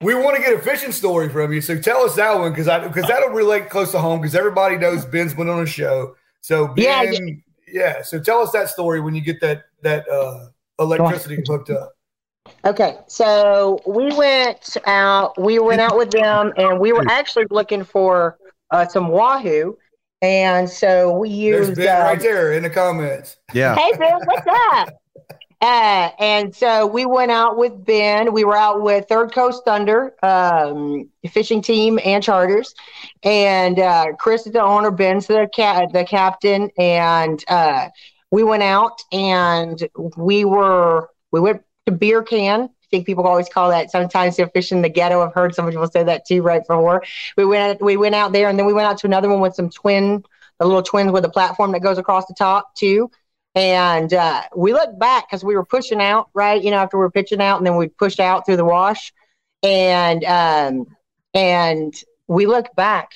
We want to get a fishing story from you, so tell us that one because I because that'll relate close to home because everybody knows Ben's been on a show. So Ben, Yeah, yeah, yeah. So tell us that story when you get that that uh, electricity hooked up. Okay, so we went out. We went out with them, and we were actually looking for uh, some wahoo, and so we There's used. Ben uh, right there in the comments. Yeah. Hey Ben, what's up? Uh, and so we went out with Ben. We were out with Third Coast Thunder um, fishing team and charters, and uh, Chris is the owner. Ben's the cat, the captain, and uh, we went out and we were we went to beer can. I think people always call that. Sometimes they're fishing the ghetto. I've heard some people say that too. Right before we went, we went out there, and then we went out to another one with some twin, the little twins with a platform that goes across the top too. And uh, we looked back because we were pushing out, right? You know, after we were pitching out, and then we pushed out through the wash, and um, and we looked back,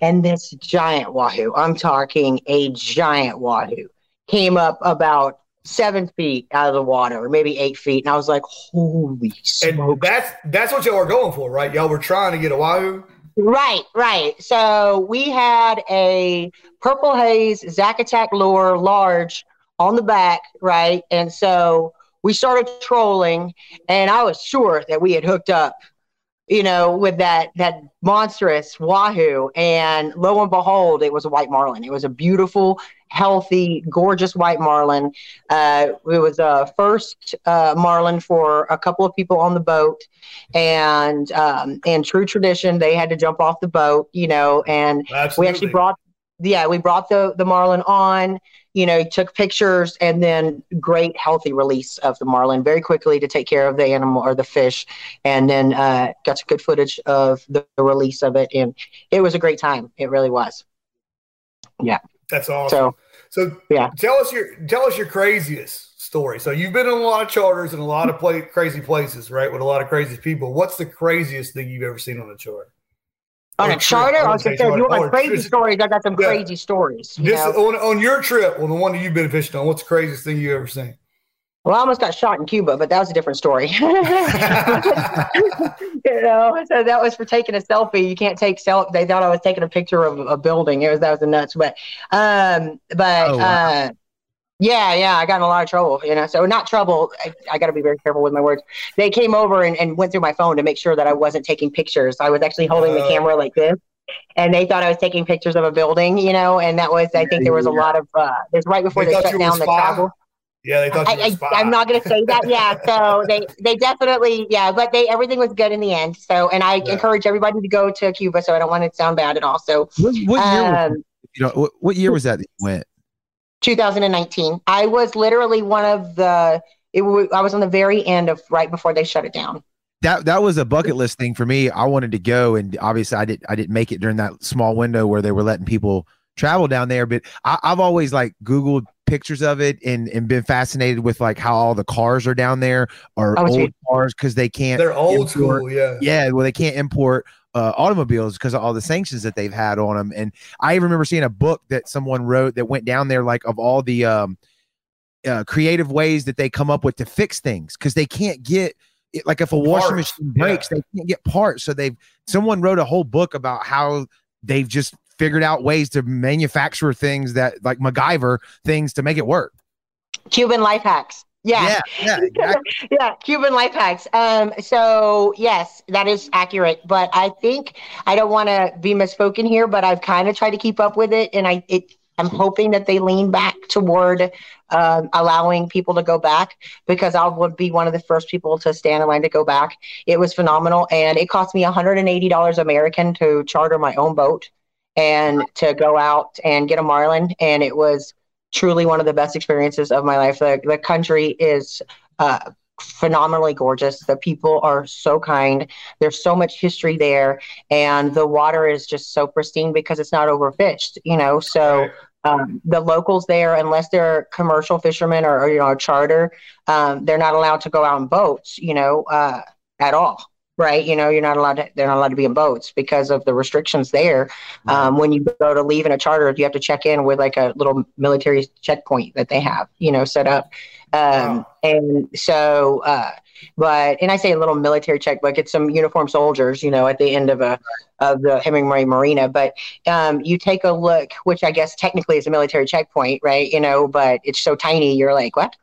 and this giant wahoo, I'm talking a giant wahoo, came up about seven feet out of the water, or maybe eight feet, and I was like, "Holy And smoke!" that's that's what y'all were going for, right? Y'all were trying to get a wahoo. Right, right. So we had a purple haze Zack Attack lure large on the back, right? And so we started trolling, and I was sure that we had hooked up, you know, with that that monstrous wahoo. And lo and behold, it was a white marlin. It was a beautiful, healthy, gorgeous white marlin. Uh, it was a first uh, marlin for a couple of people on the boat and um, in true tradition, they had to jump off the boat, you know, and Absolutely. we actually brought, yeah, we brought the the marlin on, you know, took pictures, and then great healthy release of the marlin very quickly to take care of the animal or the fish, and then uh, got some good footage of the, the release of it, and it was a great time. It really was. That's awesome. So So Yeah. tell us your tell us your craziest story. So you've been in a lot of charters and a lot of play, crazy places, right? With a lot of crazy people. What's the craziest thing you've ever seen on a charter? on Or a charter, I was gonna say, if you want Or crazy just- stories, I got some Yeah. crazy stories. This on, on your trip, on the one that you've been fishing on. What's the craziest thing you've ever seen? Well, I almost got shot in Cuba, but that was a different story. you know, so that was for taking a selfie. You can't take self. They thought I was taking a picture of a building. It was that was a nuts. But, um, but Oh, wow. uh, yeah, yeah, I got in a lot of trouble. You know, so not trouble. I, I got to be very careful with my words. They came over and, and went through my phone to make sure that I wasn't taking pictures. I was actually holding the Oh. camera like this. And they thought I was taking pictures of a building, you know, and that was, I think there was a Yeah. lot of, uh, this right before They they, shut you were a down the travel. Yeah, they thought you were a I. I, I'm not going to say that. Yeah. So they, they definitely, yeah, but they, everything was good in the end. So, and I Yeah. encourage everybody to go to Cuba. So I don't want it to sound bad at all. So, What, what year? was, um, you know, what, what year was that, that you went? 2019, I was literally one of the, it, w- I was on the very end of right before they shut it down. That that was a bucket list thing for me. I wanted to go, and obviously I did. I didn't make it during that small window where they were letting people travel down there. But I, I've always like Googled pictures of it and and been fascinated with like how all the cars are down there are Oh, old sweet. cars because they can't. They're old import- school, yeah. Yeah, well, they can't import uh, automobiles because of all the sanctions that they've had on them. And I remember seeing a book that someone wrote that went down there, like of all the um, uh, creative ways that they come up with to fix things because they can't get it. Like if a washing Parts, machine breaks, they can't get parts. So they've someone wrote a whole book about how they've just figured out ways to manufacture things that like MacGyver things to make it work. Cuban life hacks. Yeah. yeah, yeah, exactly. yeah, Cuban life hacks. Um, so yes, that is accurate. But I think I don't want to be misspoken here, but I've kind of tried to keep up with it, and I it I'm hoping that they lean back toward um, allowing people to go back because I would be one of the first people to stand in line to go back. It was phenomenal, and it cost me 180 dollars American to charter my own boat and to go out and get a marlin, and it was truly one of the best experiences of my life. The, the country is uh, phenomenally gorgeous. The people are so kind. There's so much history there, and the water is just so pristine because it's not overfished. You know, so. Um, the locals there, unless they're commercial fishermen or, or, you know a charter, um, they're not allowed to go out in boats. You know, uh, at all. Right? You know, you're not allowed to. They're not allowed to be in boats because of the restrictions there. Um, when you go to leave in a charter, you have to check in with like a little military checkpoint that they have, you know, set up. Um, Wow. And so, uh, but and I say a little military checkbook. It's some uniformed soldiers, you know, at the end of a of the Hemingway Marina. But um, you take a look, which I guess technically is a military checkpoint, right? You know, but it's so tiny, you're like, what?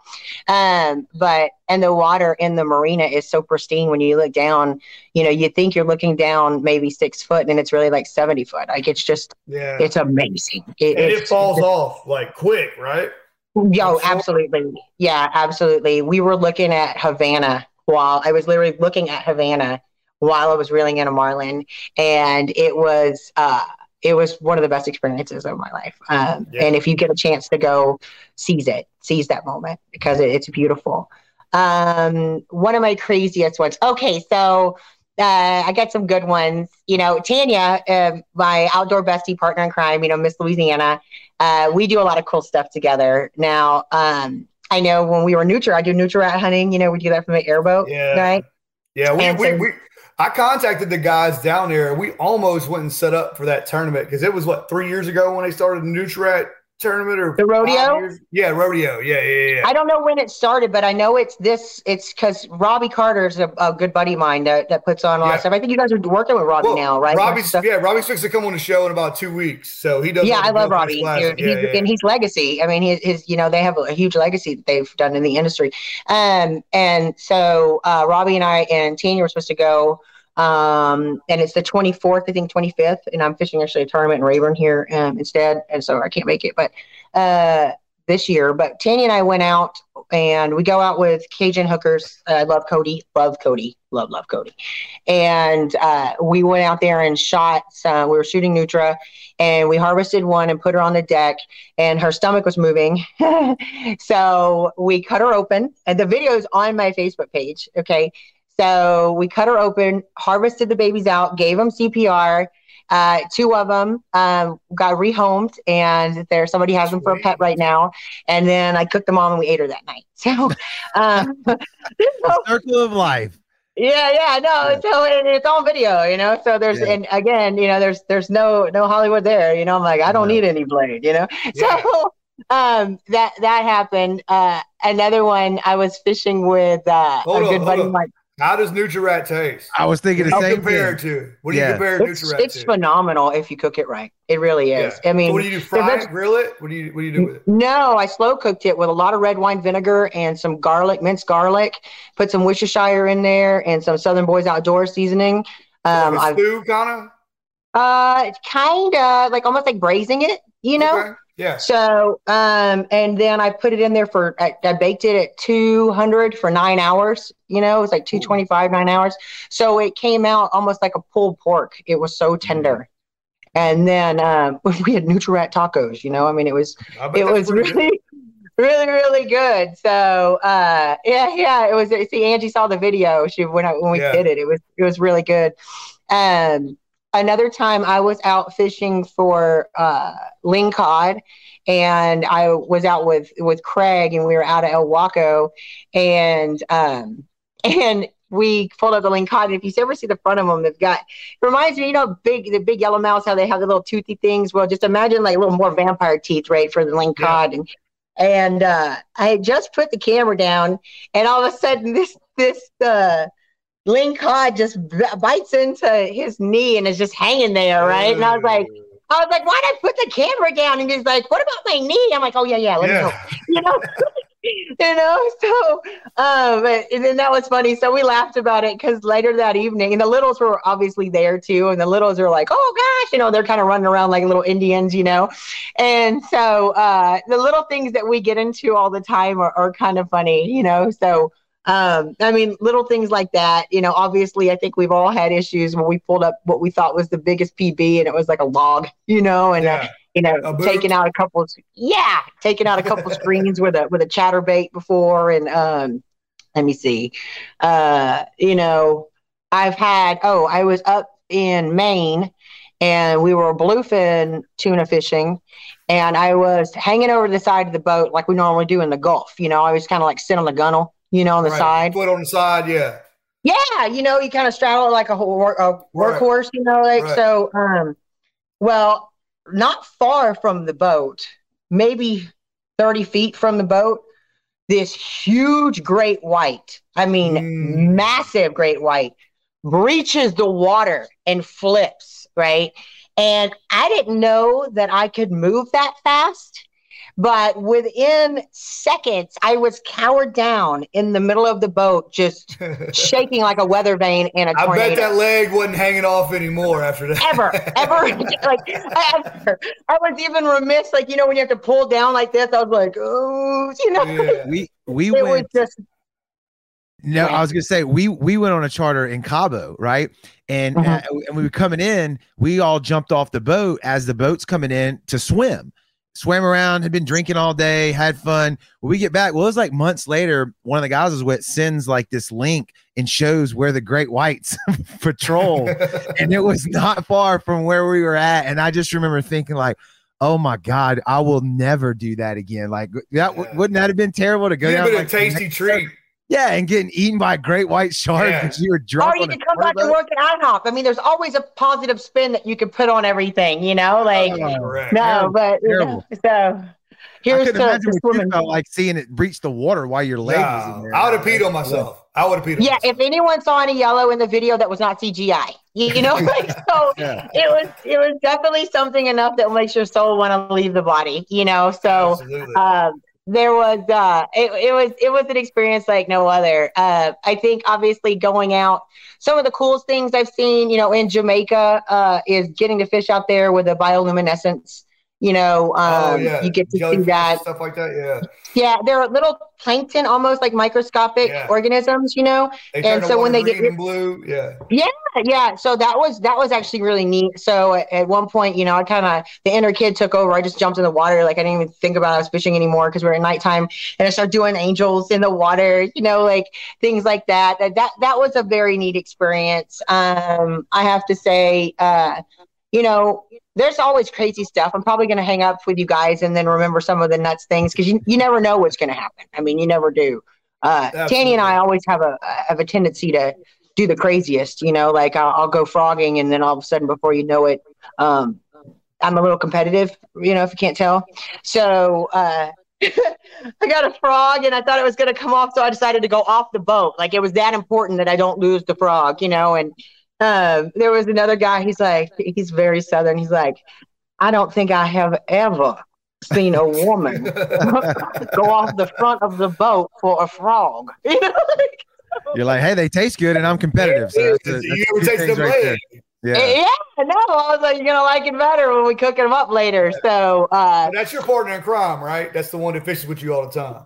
Um, but and the water in the marina is so pristine when you look down. You know, you think you're looking down maybe six foot, and it's really like seventy foot. Like it's just, Yeah. it's amazing. It, and it falls off like quick, right? Yo, absolutely. Yeah, absolutely. We were looking at Havana while I was literally looking at Havana while I was reeling in a marlin, and it was uh, it was one of the best experiences of my life. Um, Yeah. And if you get a chance to go, seize it, seize that moment because it, it's beautiful. Um, one of my craziest ones. Okay, so uh, I got some good ones. You know, Tanya, uh, my outdoor bestie partner in crime, you know, Miss Louisiana, uh, we do a lot of cool stuff together. Now, um, I know when we were neutral, I do nutria rat hunting. You know, we do that from an airboat, Yeah. right? Yeah, we, we, so- we I contacted the guys down there. We almost went and set up for that tournament because it was what three years ago when they started the Nutrat tournament or The rodeo? Yeah, rodeo. Yeah, yeah, yeah. I don't know when it started, but I know it's this. It's because Robbie Carter's a, a good buddy of mine that, that puts on a lot Yeah. of stuff. I think you guys are working with Robbie Well, now, right? Robbie's Stuff- yeah, Robbie's fixing to come on the show in about two weeks, so he does. yeah, I love Robbie. Yeah, he's, yeah. And he's legacy. I mean, his, his you know they have a, a huge legacy that they've done in the industry. Um, and so uh, Robbie and I and Tanya were supposed to go. Um, and it's the 24th, I think 25th, and I'm fishing actually a tournament in Rayburn here um, instead, and so I can't make it. But uh, this year, but Tanya and I went out and we go out with Cajun hookers. I love Cody, love Cody, love love Cody, and uh, we went out there and shot. Some, we were shooting nutria, and we harvested one and put her on the deck, and her stomach was moving. so we cut her open, and the video is on my Facebook page. Okay, so we cut her open, harvested the babies out, gave them CPR. Uh, two of them um, got rehomed, and there somebody has them for a pet right now. And then I cooked them all, and we ate her that night. So, um, Circle of life. yeah, yeah, no. So it's on video, you know. So there's Yeah. and again, you know, there's there's no no Hollywood there, you know. I'm like, I don't No. need any blade, you know. Yeah. So um that that happened. Uh another one I was fishing with uh Hold a good buddy of mine. How does Nutri-Rat taste? I was thinking the do you same compare thing. it to? What do you compare It's, Nutri-Rat it's to? phenomenal if you cook it right. It really is. I mean So what do you do? Fry it, grill it? What do you What do you do with it? No, I slow cooked it with a lot of red wine vinegar and some garlic, minced garlic. Put some Worcestershire in there and some Southern Boys Outdoor seasoning. Um, like a I've stew, kind of. uh, kind of like almost like braising it, you of. know. Yeah. So, um, and then I put it in there for I, I baked it at 200 for nine hours. You know, it was like 225 nine hours. So it came out almost like a pulled pork. It was so tender. And then um, we had Nutri-Rat tacos. You know, I mean, it was it was pretty good. really really really good so uh yeah yeah it was see angie saw the video she when I, when we Yeah. did it it was it was really good um another time I was out fishing for uh, lingcod, and I was out with with Craig, and we were out at Ilwaco, and um, and we pulled up the lingcod. And if you ever see the front of them, they've got it reminds me, you know, big the big yellow mouse, how they have the little toothy things. Well, just imagine like a little more vampire teeth, right, for the lingcod, yeah. and and uh, I had just put the camera down, and all of a sudden this this uh, lingcod just bites into his knee and is just hanging there, right? And I was like, I was like, why'd I put the camera down? And he's like, what about my knee? I'm like, oh yeah, yeah, let yeah. me go. You know, you know. So, um, and then that was funny. So we laughed about it because later that evening, and the littles were obviously there too, and the littles are like, oh gosh, you know, they're kind of running around like little Indians, you know. And so uh, the little things that we get into all the time are, are kind of funny, you know. So um, I mean, little things like that. You know, obviously, I think we've all had issues when we pulled up what we thought was the biggest PB, and it was like a log. You know, and uh, yeah. uh, you know, taking out a couple. of, Yeah, taking out a couple screens with a with a chatterbait before, and um, let me see. Uh, you know, I've had. Oh, I was up in Maine, and we were bluefin tuna fishing, and I was hanging over the side of the boat like we normally do in the Gulf. You know, I was kind of like sitting on the gunnel you know, on the right. side. Foot on the side, yeah. Yeah, you know, you kind of straddle it like a, a workhorse, right. you know, like right. so. Um, well, not far from the boat, maybe thirty feet from the boat, this huge great white. I mean, mm. massive great white breaches the water and flips right. And I didn't know that I could move that fast. But within seconds, I was cowered down in the middle of the boat, just shaking like a weather vane in a tornado. I bet that leg wasn't hanging off anymore after that. Ever, ever, like ever. I was even remiss, like you know, when you have to pull down like this. I was like, oh, you know. Yeah. We we it went. just no, I was gonna say we we went on a charter in Cabo, right? And mm-hmm. uh, and we were coming in. We all jumped off the boat as the boat's coming in to swim swam around, had been drinking all day, had fun. When we get back, well, it was like months later. One of the guys was with sends like this link and shows where the great whites patrol, and it was not far from where we were at. And I just remember thinking like, oh my god, I will never do that again. Like that yeah. wouldn't that have been terrible to go down? Been like, a tasty treat. Yeah, and getting eaten by a great white shark because yeah. you were drunk. Or you could come back and work at IHOP. I mean, there's always a positive spin that you can put on everything, you know? Like, oh, no, but so here's the, the swimming. Felt like seeing it breach the water while your leg yeah, was in there. I would have peed on myself. I would have peed. yeah, myself. if anyone saw any yellow in the video, that was not CGI. You, you know, like so yeah. it was. It was definitely something enough that makes your soul want to leave the body. You know, so. Um, there was uh it, it was it was an experience like no other. Uh i think obviously going out some of the coolest things i've seen you know in jamaica uh is getting to fish out there with a bioluminescence you know oh, um oh, yeah. you get to Jellyfish, see that stuff like that yeah. Yeah they're little plankton almost like microscopic yeah. organisms you know? And so when they get blue yeah. Yeah yeah. So that was that was actually really neat. So at, at one point you know i kind of the inner kid took over. I just jumped in the water. Like i didn't even think about I was fishing anymore because we are at nighttime and i started doing angels in the water you know like things like that. That that, that was a very neat experience. Um i have to say uh you know, there's always crazy stuff. I'm probably going to hang up with you guys and then remember some of the nuts things because you, you never know what's going to happen. I mean, you never do. Uh, Tanny and I always have a have a tendency to do the craziest. You know, like I'll, I'll, go frogging and then all of a sudden, before you know it, um, I'm a little competitive. You know, if you can't tell. So uh, I got a frog and I thought it was going to come off, so I decided to go off the boat. Like it was that important that I don't lose the frog. You know, and um, there was another guy. He's like, he's very southern. He's like, I don't think I have ever seen a woman go off the front of the boat for a frog. You know, you're like, hey, they taste good, and I'm competitive. So that's a, that's you taste them right yeah. Yeah, no, I was like, you're gonna like it better when we cook them up later. So uh, that's your partner in crime, right? That's the one that fishes with you all the time.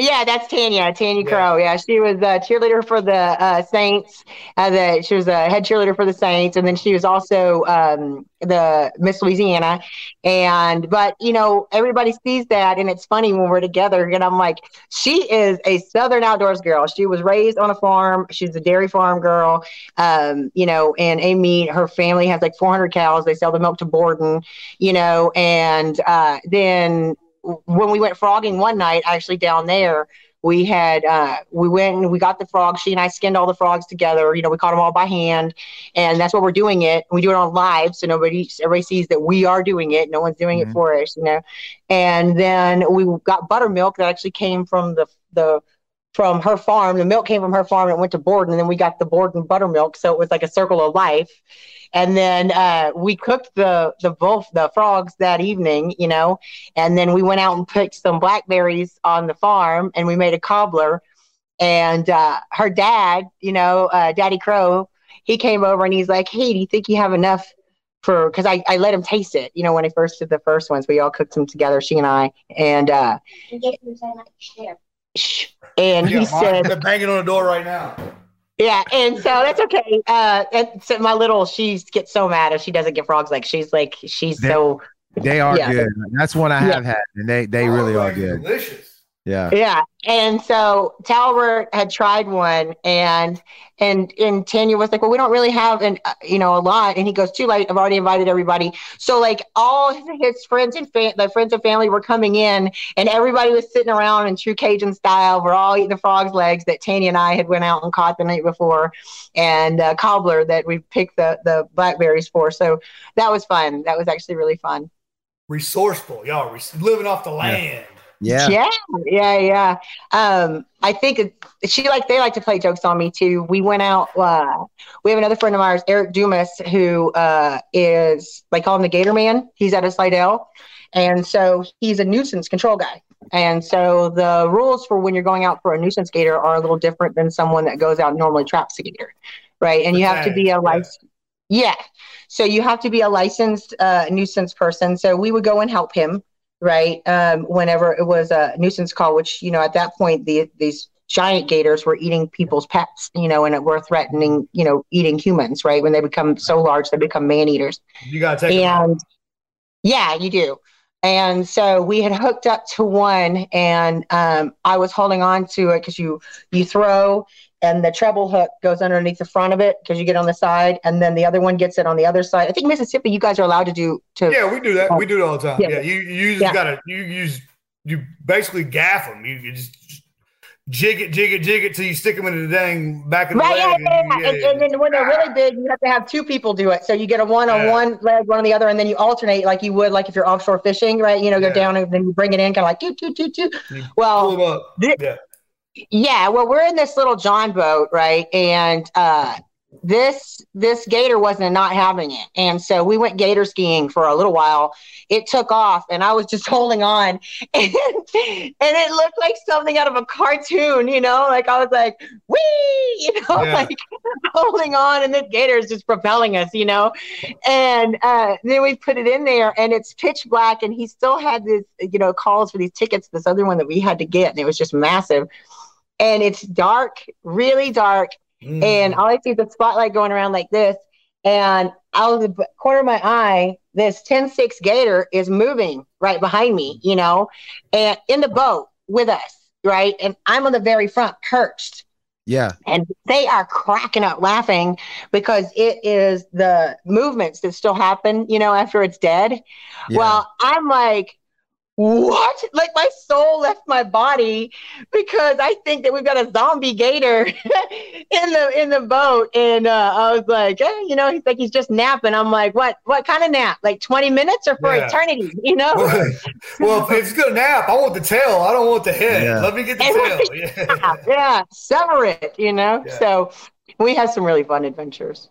Yeah, that's Tanya, Tanya Crow. Yeah, she was a cheerleader for the uh, Saints. Uh, the, she was a head cheerleader for the Saints, and then she was also um, the Miss Louisiana. And but you know, everybody sees that, and it's funny when we're together. And I'm like, she is a Southern outdoors girl. She was raised on a farm. She's a dairy farm girl. Um, you know, and Amy, her family has like 400 cows. They sell the milk to Borden. You know, and uh, then when we went frogging one night, actually down there, we had uh, we went and we got the frogs. She and I skinned all the frogs together. You know, we caught them all by hand, and that's what we're doing it. We do it on live, so nobody everybody sees that we are doing it. No one's doing mm-hmm. it for us, you know. And then we got buttermilk that actually came from the the from her farm. The milk came from her farm and it went to Borden, and then we got the Borden buttermilk. So it was like a circle of life. And then uh, we cooked the the both the frogs that evening, you know, and then we went out and picked some blackberries on the farm, and we made a cobbler. And uh, her dad, you know, uh, Daddy Crow, he came over and he's like, "Hey, do you think you have enough for because I, I let him taste it you know when i first did the first ones we all cooked them together she and i and uh and yeah, he said, "They're banging on the door right now." Yeah, and so that's okay. Uh, and so my little, she gets so mad if she doesn't get frogs. Like she's like she's they, so. They are yeah. good. That's one I have yeah. had, and they they oh, really are good. Delicious. Yeah. Yeah. And so Talbert had tried one and and and Tanya was like, well, we don't really have an uh, you know a lot. And he goes, too late. I've already invited everybody. So like all his friends and fa- the friends and family were coming in, and everybody was sitting around in true Cajun style. We're all eating the frog's legs that Tanya and I had went out and caught the night before, and uh, cobbler that we picked the the blackberries for. So that was fun. That was actually really fun. Resourceful, y'all. living off the land. Yeah. Yeah. Yeah. Yeah. Yeah. Um, I think she like they like to play jokes on me too. We went out. Uh, we have another friend of ours, Eric Dumas, who uh, is they call him the Gator Man. He's at a Slidell, and so he's a nuisance control guy. And so the rules for when you're going out for a nuisance gator are a little different than someone that goes out and normally traps a gator, right? And you have to be a licensed. Yeah. So you have to be a licensed uh, nuisance person. So we would go and help him right? Um, whenever it was a nuisance call, which you know at that point the these giant gators were eating people's pets, you know, and it were threatening, you know, eating humans, right? When they become so large, they become man eaters. You gotta take and yeah, you do. And so we had hooked up to one, and um, I was holding on to it because you you throw and the treble hook goes underneath the front of it because you get on the side, and then the other one gets it on the other side. I think Mississippi, you guys are allowed to do to. Yeah, we do that. we do it all the time. Yeah, yeah you you just yeah. gotta you use you basically gaff them. You, you just jig it, jig it, jig it till you stick them in the dang back of the right, leg. Yeah, yeah, yeah. And, and, then when they're really big, you have to have two people do it. So you get a one on one leg, one on the other, and then you alternate like you would like if you're offshore fishing, right? You know, go down and then you bring it in, kind of like two, two, two, two. Well, yeah. Yeah, well, we're in this little John boat, right? And uh, this this gator wasn't not having it. And so we went gator skiing for a little while. It took off and i was just holding on. And, and it looked like something out of a cartoon you know like i was like wee you know yeah. like holding on. And this gator is just propelling us you know. And uh, then we put it in there and it's pitch black and he still had this you know calls for these tickets this other one that we had to get and it was just massive. And it's dark really dark Mm. And all I see is the spotlight going around like this. And out of the corner of my eye, this 10 6 gator is moving right behind me, you know, and in the boat with us, right? And I'm on the very front, perched. Yeah. And they are cracking up laughing because it is the movements that still happen, you know, after it's dead. Yeah. Well, I'm like, what? Like my soul left my body because I think that we've got a zombie gator in the in the boat, and uh, I was like, eh, you know, he's like he's just napping. I'm like, what? What kind of nap? Like 20 minutes or for yeah. eternity? You know? well, if it's gonna nap, I want the tail. I don't want the head. Yeah. Let me get the tail. Yeah. yeah, sever it. You know. So we had some really fun adventures.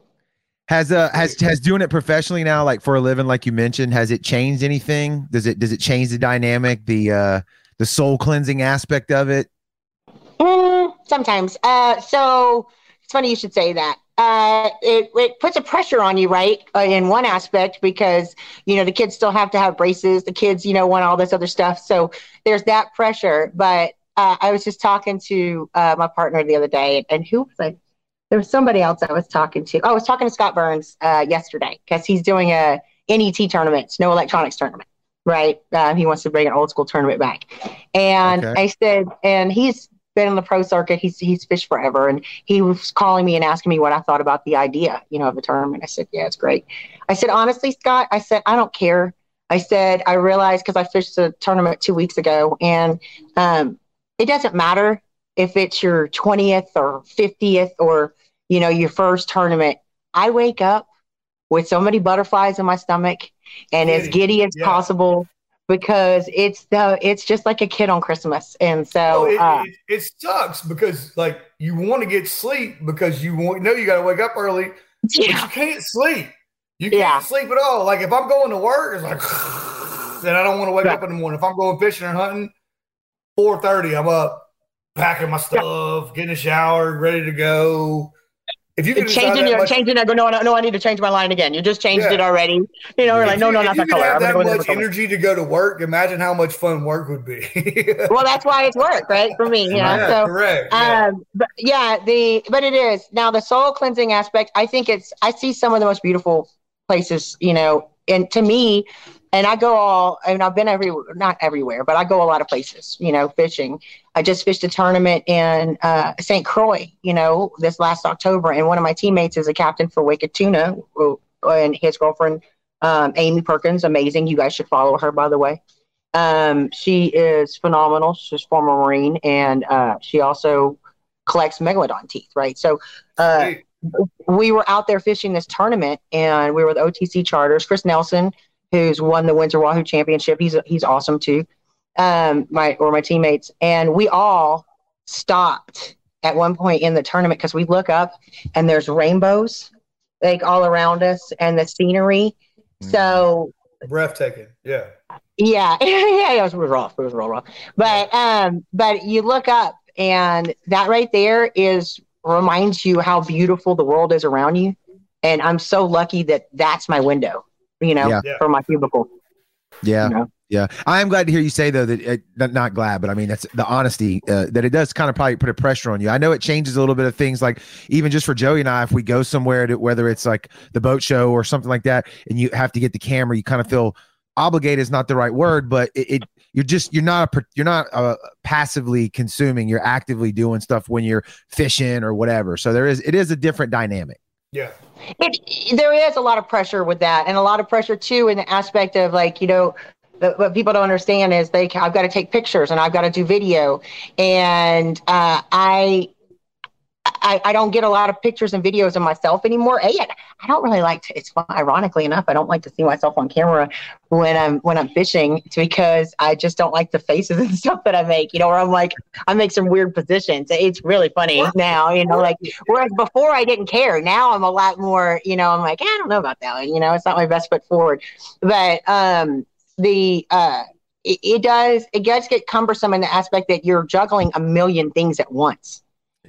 Has uh has has doing it professionally now, like for a living, like you mentioned, has it changed anything? Does it does it change the dynamic, the uh the soul cleansing aspect of it? Mm, sometimes. Uh, so it's funny you should say that. Uh, it, it puts a pressure on you, right? Uh, in one aspect, because you know the kids still have to have braces. The kids, you know, want all this other stuff. So there's that pressure. But uh, I was just talking to uh, my partner the other day, and who was I? There was somebody else I was talking to. Oh, I was talking to Scott Burns uh, yesterday because he's doing a NET tournament, no electronics tournament, right? Uh, he wants to bring an old school tournament back, and Okay. I said, and he's been in the pro circuit. He's he's fished forever, and he was calling me and asking me what I thought about the idea, you know, of the tournament. I said, yeah, it's great. I said, honestly, Scott, I said, I don't care. I said, I realized because I fished the tournament two weeks ago, and um, it doesn't matter if it's your 20th or 50th or, you know, your first tournament. I wake up with so many butterflies in my stomach and as Giddy. giddy as Yeah. possible because it's the it's just like a kid on Christmas. And so Oh, it, uh, it, it sucks because like you want to get sleep because you want know you got to wake up early, but you can't sleep. You can't Yeah. sleep at all. Like if I'm going to work, it's like then I don't want to wake Right. up in the morning. If I'm going fishing or hunting, four thirty, I'm up, packing my stuff, getting a shower, ready to go. If you can changing your much- changing I go, no, no, no, I need to change my line again. You just changed Yeah. it already. You know, we're like, no, you- no, not that color. have I'm that go much different color. energy to go to work. Imagine how much fun work would be. Well, that's why it's work, right? For me, you know. yeah, so correct. Yeah. Um, but yeah, the but it is now the soul cleansing aspect. I think it's I see some of the most beautiful places, you know, and to me, and I go all. Mean, I've been every not everywhere, but I go a lot of places, you know, fishing. I just fished a tournament in uh, St. Croix, you know, this last October, and one of my teammates is a captain for Wicked Tuna, and his girlfriend, um, Amy Perkins, amazing. You guys should follow her, by the way. Um, she is phenomenal. She's a former Marine, and uh, she also collects megalodon teeth, right? So uh, Hey, we were out there fishing this tournament, and we were with OTC charters. Chris Nelson, who's won the Windsor Wahoo Championship, he's he's awesome too. Um, my or my teammates, and we all stopped at one point in the tournament because we look up and there's rainbows like all around us, and the scenery. So breathtaking. Yeah. yeah, yeah, it was rough. It was real rough. But um, but you look up, and that right there is reminds you how beautiful the world is around you. And I'm so lucky that that's my window, you know, Yeah. Yeah. for my cubicle. Yeah. You know? Yeah. I am glad to hear you say though that it, not- not glad, but I mean that's the honesty uh, that it does kind of probably put a pressure on you. I know it changes a little bit of things, like even just for Joey and I, if we go somewhere to whether it's like the boat show or something like that, and you have to get the camera, you kind of feel obligated is not the right word, but it, it you're just you're not a per- you're not uh, passively consuming. You're actively doing stuff when you're fishing or whatever. So there is it is a different dynamic. Yeah. It, there is a lot of pressure with that, and a lot of pressure too in the aspect of like you know. the- What people don't understand is they I've got to take pictures and I've got to do video, and uh, I I, I don't get a lot of pictures and videos of myself anymore. And I don't really like to. It's ironically enough, I don't like to see myself on camera when I'm when I'm fishing it's because I just don't like the faces and stuff that I make. You know, where I'm like I make some weird positions. It's really funny now. You know, like whereas before I didn't care. Now I'm a lot more. You know, I'm like "Eh, I don't know about that. one. You know, it's not my best foot forward. But um, the uh, it, it does it does get cumbersome in the aspect that you're juggling a million things at once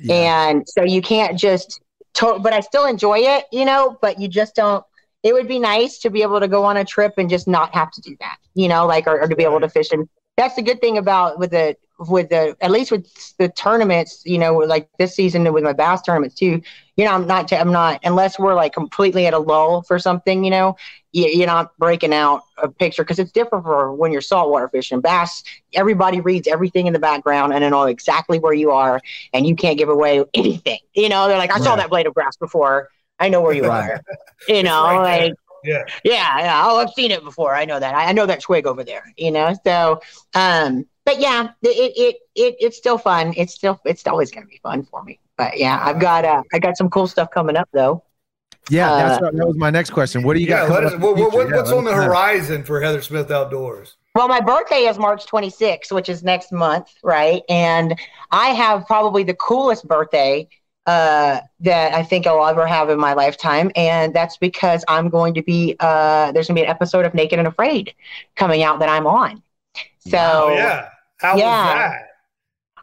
and so you can't just to- but i still enjoy it you know but you just don't it would be nice to be able to go on a trip and just not have to do that you know like or, or to be able to fish. And that's the good thing about with the with the at least with the tournaments you know like this season with my bass tournaments too you know i'm not i'm not unless we're like completely at a lull for something you know you, you're not breaking out a picture because it's different for when you're saltwater fishing bass everybody reads everything in the background and they know exactly where you are and you can't give away anything. You know, they're like, I saw that blade of grass before. I know where you Right. are. You know, right like Yeah. yeah, yeah. Oh, I've seen it before. I know that. I, I know that twig over there. You know, so um, but yeah, it it it it's still fun. It's still it's always gonna be fun for me. But yeah, I've got uh I got some cool stuff coming up though. Yeah, Uh, that's what, that was my next question. What do you Yeah. got? Let coming us, up what, what, future? Yeah, what's on the us know. horizon for Heather Smith Outdoors? Well, my birthday is March 26th, which is next month, right? And I have probably the coolest birthday uh, that I think I'll ever have in my lifetime, and that's because I'm going to be uh, there's going to be an episode of Naked and Afraid coming out that I'm on. So Oh, yeah. How yeah. was that?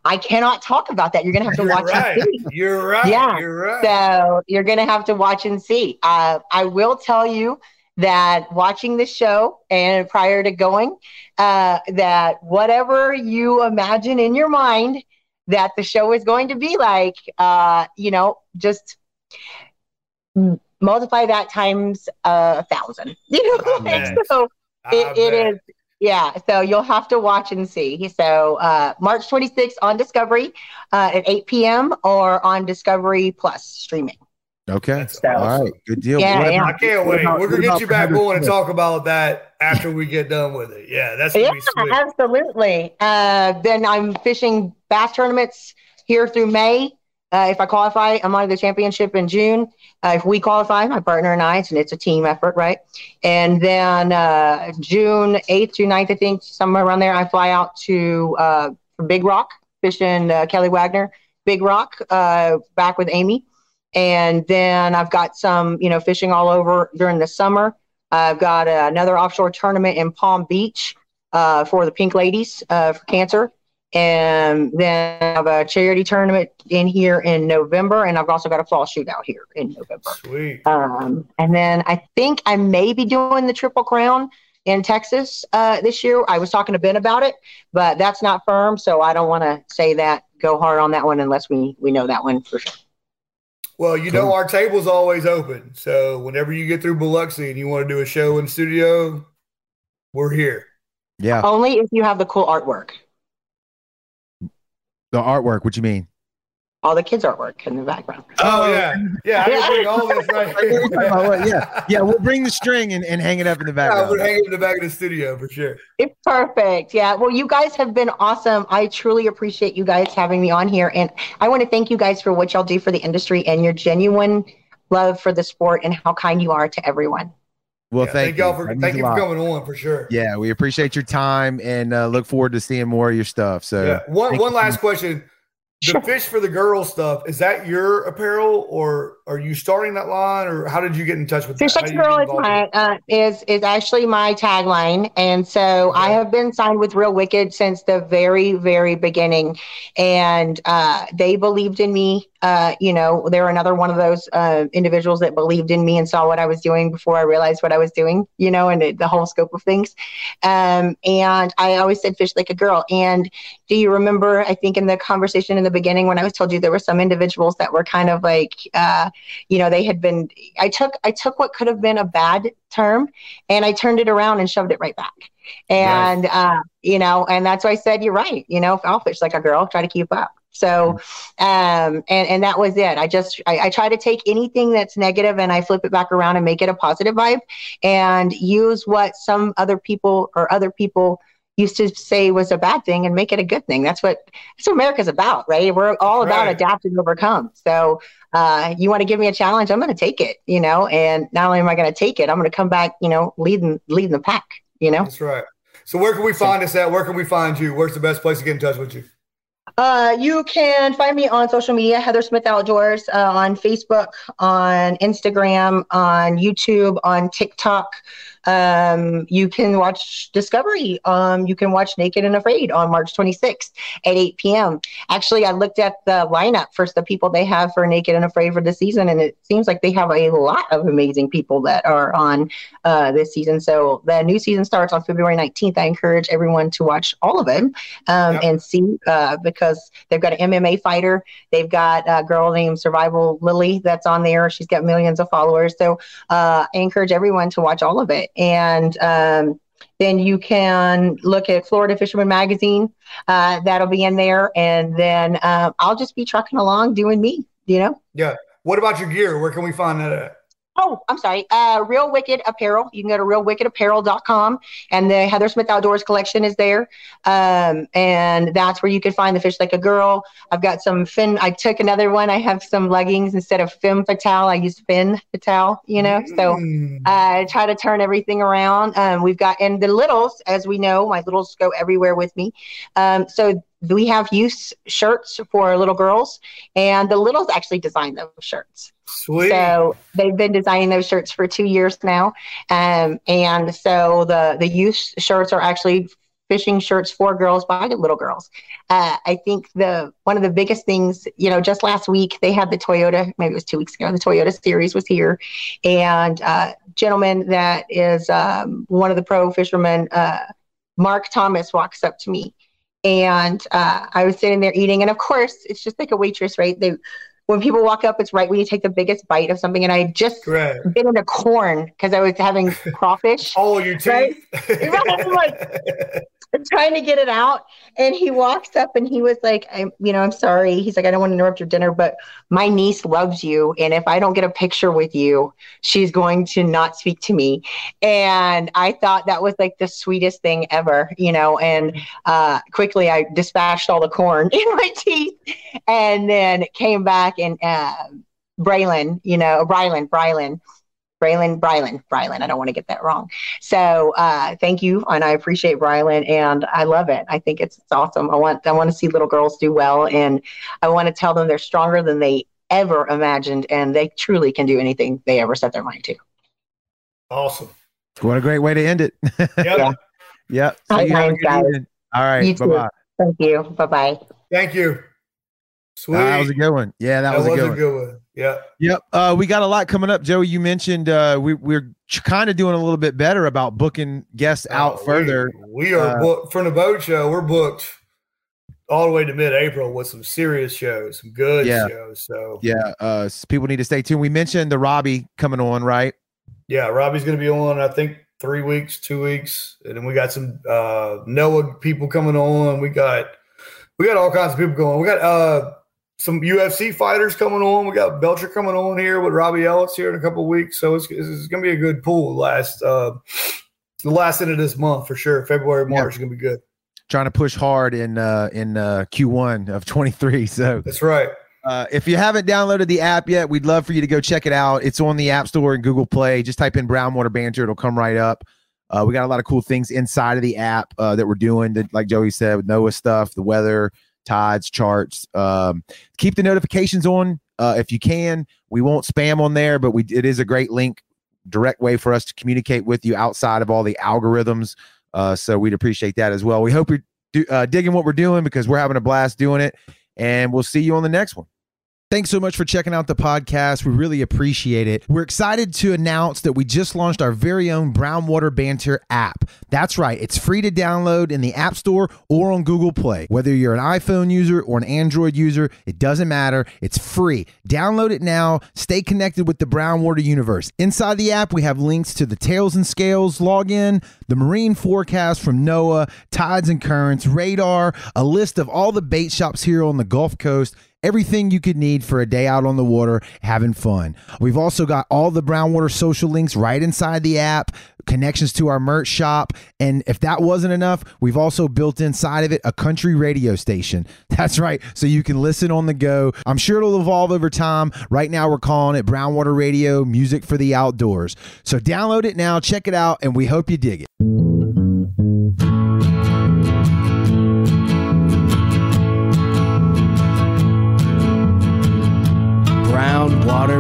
I cannot talk about that. You're going to have to You're watch right. and see. You're right. Yeah. You're right. So you're going to have to watch and see. Uh, I will tell you that watching the show and prior to going, uh, that whatever you imagine in your mind that the show is going to be like, uh, you know, just multiply that times a thousand. You know, like, so it, it is. Yeah, so you'll have to watch and see. So uh, March 26th on Discovery uh, at 8 p.m. or on Discovery Plus streaming. Okay. So, All right. Good deal. Yeah, yeah. I can't wait. We're gonna get you back going and talk about that after we get done with it. Yeah, that's yeah, absolutely. Uh, then I'm fishing bass tournaments here through May. Uh, if I qualify, I'm on the championship in June. Uh, if we qualify, my partner and I, and it's a team effort, right? And then uh, June 8th through 9th, I think, somewhere around there, I fly out to uh, Big Rock, fishing uh, Keli Wagner, Big Rock, uh, back with Amy. And then I've got some, you know, fishing all over during the summer. I've got another offshore tournament in Palm Beach for the Pink Ladies for cancer and then I have a charity tournament in here in November, and I've also got a fall shootout here in November. Sweet. Um, and then I think I may be doing the Triple Crown in Texas uh, this year. I was talking to Ben about it, but that's not firm, so I don't want to say that. Go hard on that one unless we we know that one for sure. Well, you cool. know our table's always open, so whenever you get through Biloxi and you want to do a show in studio, we're here. Yeah. Only if you have the cool artwork. The artwork. What you mean? All the kids' artwork in the background. Oh yeah, yeah. I bring all this right. yeah, yeah. We'll bring the string and, and hang it up in the background. Yeah, we'll hang it in the back of the studio for sure. It's perfect. Yeah. Well, you guys have been awesome. I truly appreciate you guys having me on here, and I want to thank you guys for what y'all do for the industry and your genuine love for the sport and how kind you are to everyone. Well, yeah, thank, thank, y'all for thank you for coming on for sure. Yeah, we appreciate your time and uh, look forward to seeing more of your stuff. So, yeah. one one last question: the sure. fish for the girl stuff is that your apparel or are you starting that line or how did you get in touch with fish that? girl is my uh, is is actually my tagline and so okay. i have been signed with real wicked since the very very beginning and uh, they believed in me uh, you know, they're another one of those uh, individuals that believed in me and saw what I was doing before I realized what I was doing, you know, and the, the whole scope of things. Um, and I always said fish like a girl. And do you remember, I think in the conversation in the beginning when I was told you there were some individuals that were kind of like, uh, you know, they had been, I took, I took what could have been a bad term and I turned it around and shoved it right back. And, uh, you know, and that's why I said, you're right. You know, I'll fish like a girl, try to keep up. So, um, and, and that was it. I just, I, I, try to take anything that's negative and I flip it back around and make it a positive vibe and use what some other people or other people used to say was a bad thing and make it a good thing. That's what, that's what America's about, right? We're all about right. adapt and overcome. So, uh, you want to give me a challenge, I'm going to take it, you know, and not only am I going to take it, I'm going to come back, you know, leading, leading the pack, you know? That's right. So where can we find us at? Where can we find you? Where's the best place to get in touch with you? Uh, you can find me on social media, Heather Smith Outdoors, uh, on Facebook, on Instagram, on YouTube, on TikTok. Um, you can watch Discovery. Um, you can watch Naked and Afraid on March 26th at 8 p.m. Actually, I looked at the lineup for the people they have for Naked and Afraid for the season, and it seems like they have a lot of amazing people that are on uh, this season. So the new season starts on February 19th. I encourage everyone to watch all of it um, yep. and see uh, because they've got an MMA fighter. They've got a girl named Survival Lily that's on there. She's got millions of followers. So uh, I encourage everyone to watch all of it and um, then you can look at Florida Fisherman Magazine. Uh, that'll be in there, and then uh, I'll just be trucking along doing me. You know. Yeah. What about your gear? Where can we find that at? Oh, I'm sorry. Uh, Real Wicked Apparel. You can go to realwickedapparel.com and the Heather Smith Outdoors collection is there. Um, and that's where you can find the fish like a girl. I've got some fin. I took another one. I have some leggings instead of femme fatale. I use fin fatale, you know, mm. so I try to turn everything around. Um, we've got, and the littles, as we know, my littles go everywhere with me. Um, so we have youth shirts for little girls, and the littles actually design those shirts. Sweet. So they've been designing those shirts for two years now, um, and so the the youth shirts are actually fishing shirts for girls by little girls. Uh, I think the one of the biggest things, you know, just last week they had the Toyota, maybe it was two weeks ago, the Toyota series was here, and uh, gentleman that is um, one of the pro fishermen, uh, Mark Thomas, walks up to me. And uh, I was sitting there eating. And of course, it's just like a waitress, right? They, when people walk up, it's right when you take the biggest bite of something. And I just Right. bit into corn because I was having crawfish. Oh, your Right? teeth. Right, I'm like- trying to get it out. And he walks up and he was like i'm you know i'm sorry. He's like i don't want to interrupt your dinner but my niece loves you. And if i don't get a picture with you she's going to not speak to me. And i thought that was like the sweetest thing ever you know? And uh, quickly i dispatched all the corn in my teeth and then came back and uh, braylon you know brylan brylan Braylon, Brylan, Brylan. I don't want to get that wrong. So uh, thank you, and I appreciate Brylan, and I love it. I think it's, it's awesome. I want I want to see little girls do well, and I want to tell them they're stronger than they ever imagined, and they truly can do anything they ever set their mind to. awesome. What a great way to end it. Yep. Yeah. yep. Hi, you guys, good All right. Bye bye. Thank you. Bye bye. Thank you. Sweet. that was a good one. Yeah, that, was, a good one. one. Yeah. Yep. Uh, we got a lot coming up, Joey. You mentioned uh, we, we're kind of doing a little bit better about booking guests out Oh, further. We, we are Uh, booked from the boat show. We're booked all the way to mid-April with some serious shows, some good Yeah. shows. So Yeah. Uh, people need to stay tuned. We mentioned the Robbie coming on, right? yeah, Robbie's going to be on. I think three weeks, two weeks, and then we got some uh, NOAA people coming on. We got we got all kinds of people going. We got uh, some UFC fighters coming on. We got Belcher coming on here with Robbie Ellis here in a couple of weeks. So it's, it's going to be a good pool. Last uh, the last end of this month for sure. February, Yeah. March is going to be good. Trying to push hard in uh, in uh, Q1 of 23. So That's right. Uh, if you haven't downloaded the app yet, we'd love for you to go check it out. It's on the App Store and Google Play. Just type in Brownwater Banter; it'll come right up. Uh, we got a lot of cool things inside of the app uh, that we're doing. That, like Joey said, with NOAA stuff, the weather, tides, charts. Um, keep the notifications on uh, if you can. We won't spam on there, but we it is a great link, direct way for us to communicate with you outside of all the algorithms. Uh, so we'd appreciate that as well. We hope you're do, uh, digging what we're doing because we're having a blast doing it, and we'll see you on the next one. Thanks so much for checking out the podcast. We really appreciate it. We're excited to announce that we just launched our very own Brownwater Banter app. That's right, it's free to download in the App Store or on Google Play. Whether you're an iPhone user or an Android user, it doesn't matter. It's free. Download it now. Stay connected with the Brownwater universe. Inside the app, we have links to the Tails and Scales login, the marine forecast from NOAA, tides and currents, radar, a list of all the bait shops here on the Gulf Coast everything you could need for a day out on the water having fun. We've also got all the Brownwater social links right inside the app, connections to our merch shop, and if that wasn't enough, we've also built inside of it a country radio station. That's right, so you can listen on the go. I'm sure it'll evolve over time. Right now we're calling it Brownwater Radio Music for the Outdoors. So download it now, check it out, and we hope you dig it. water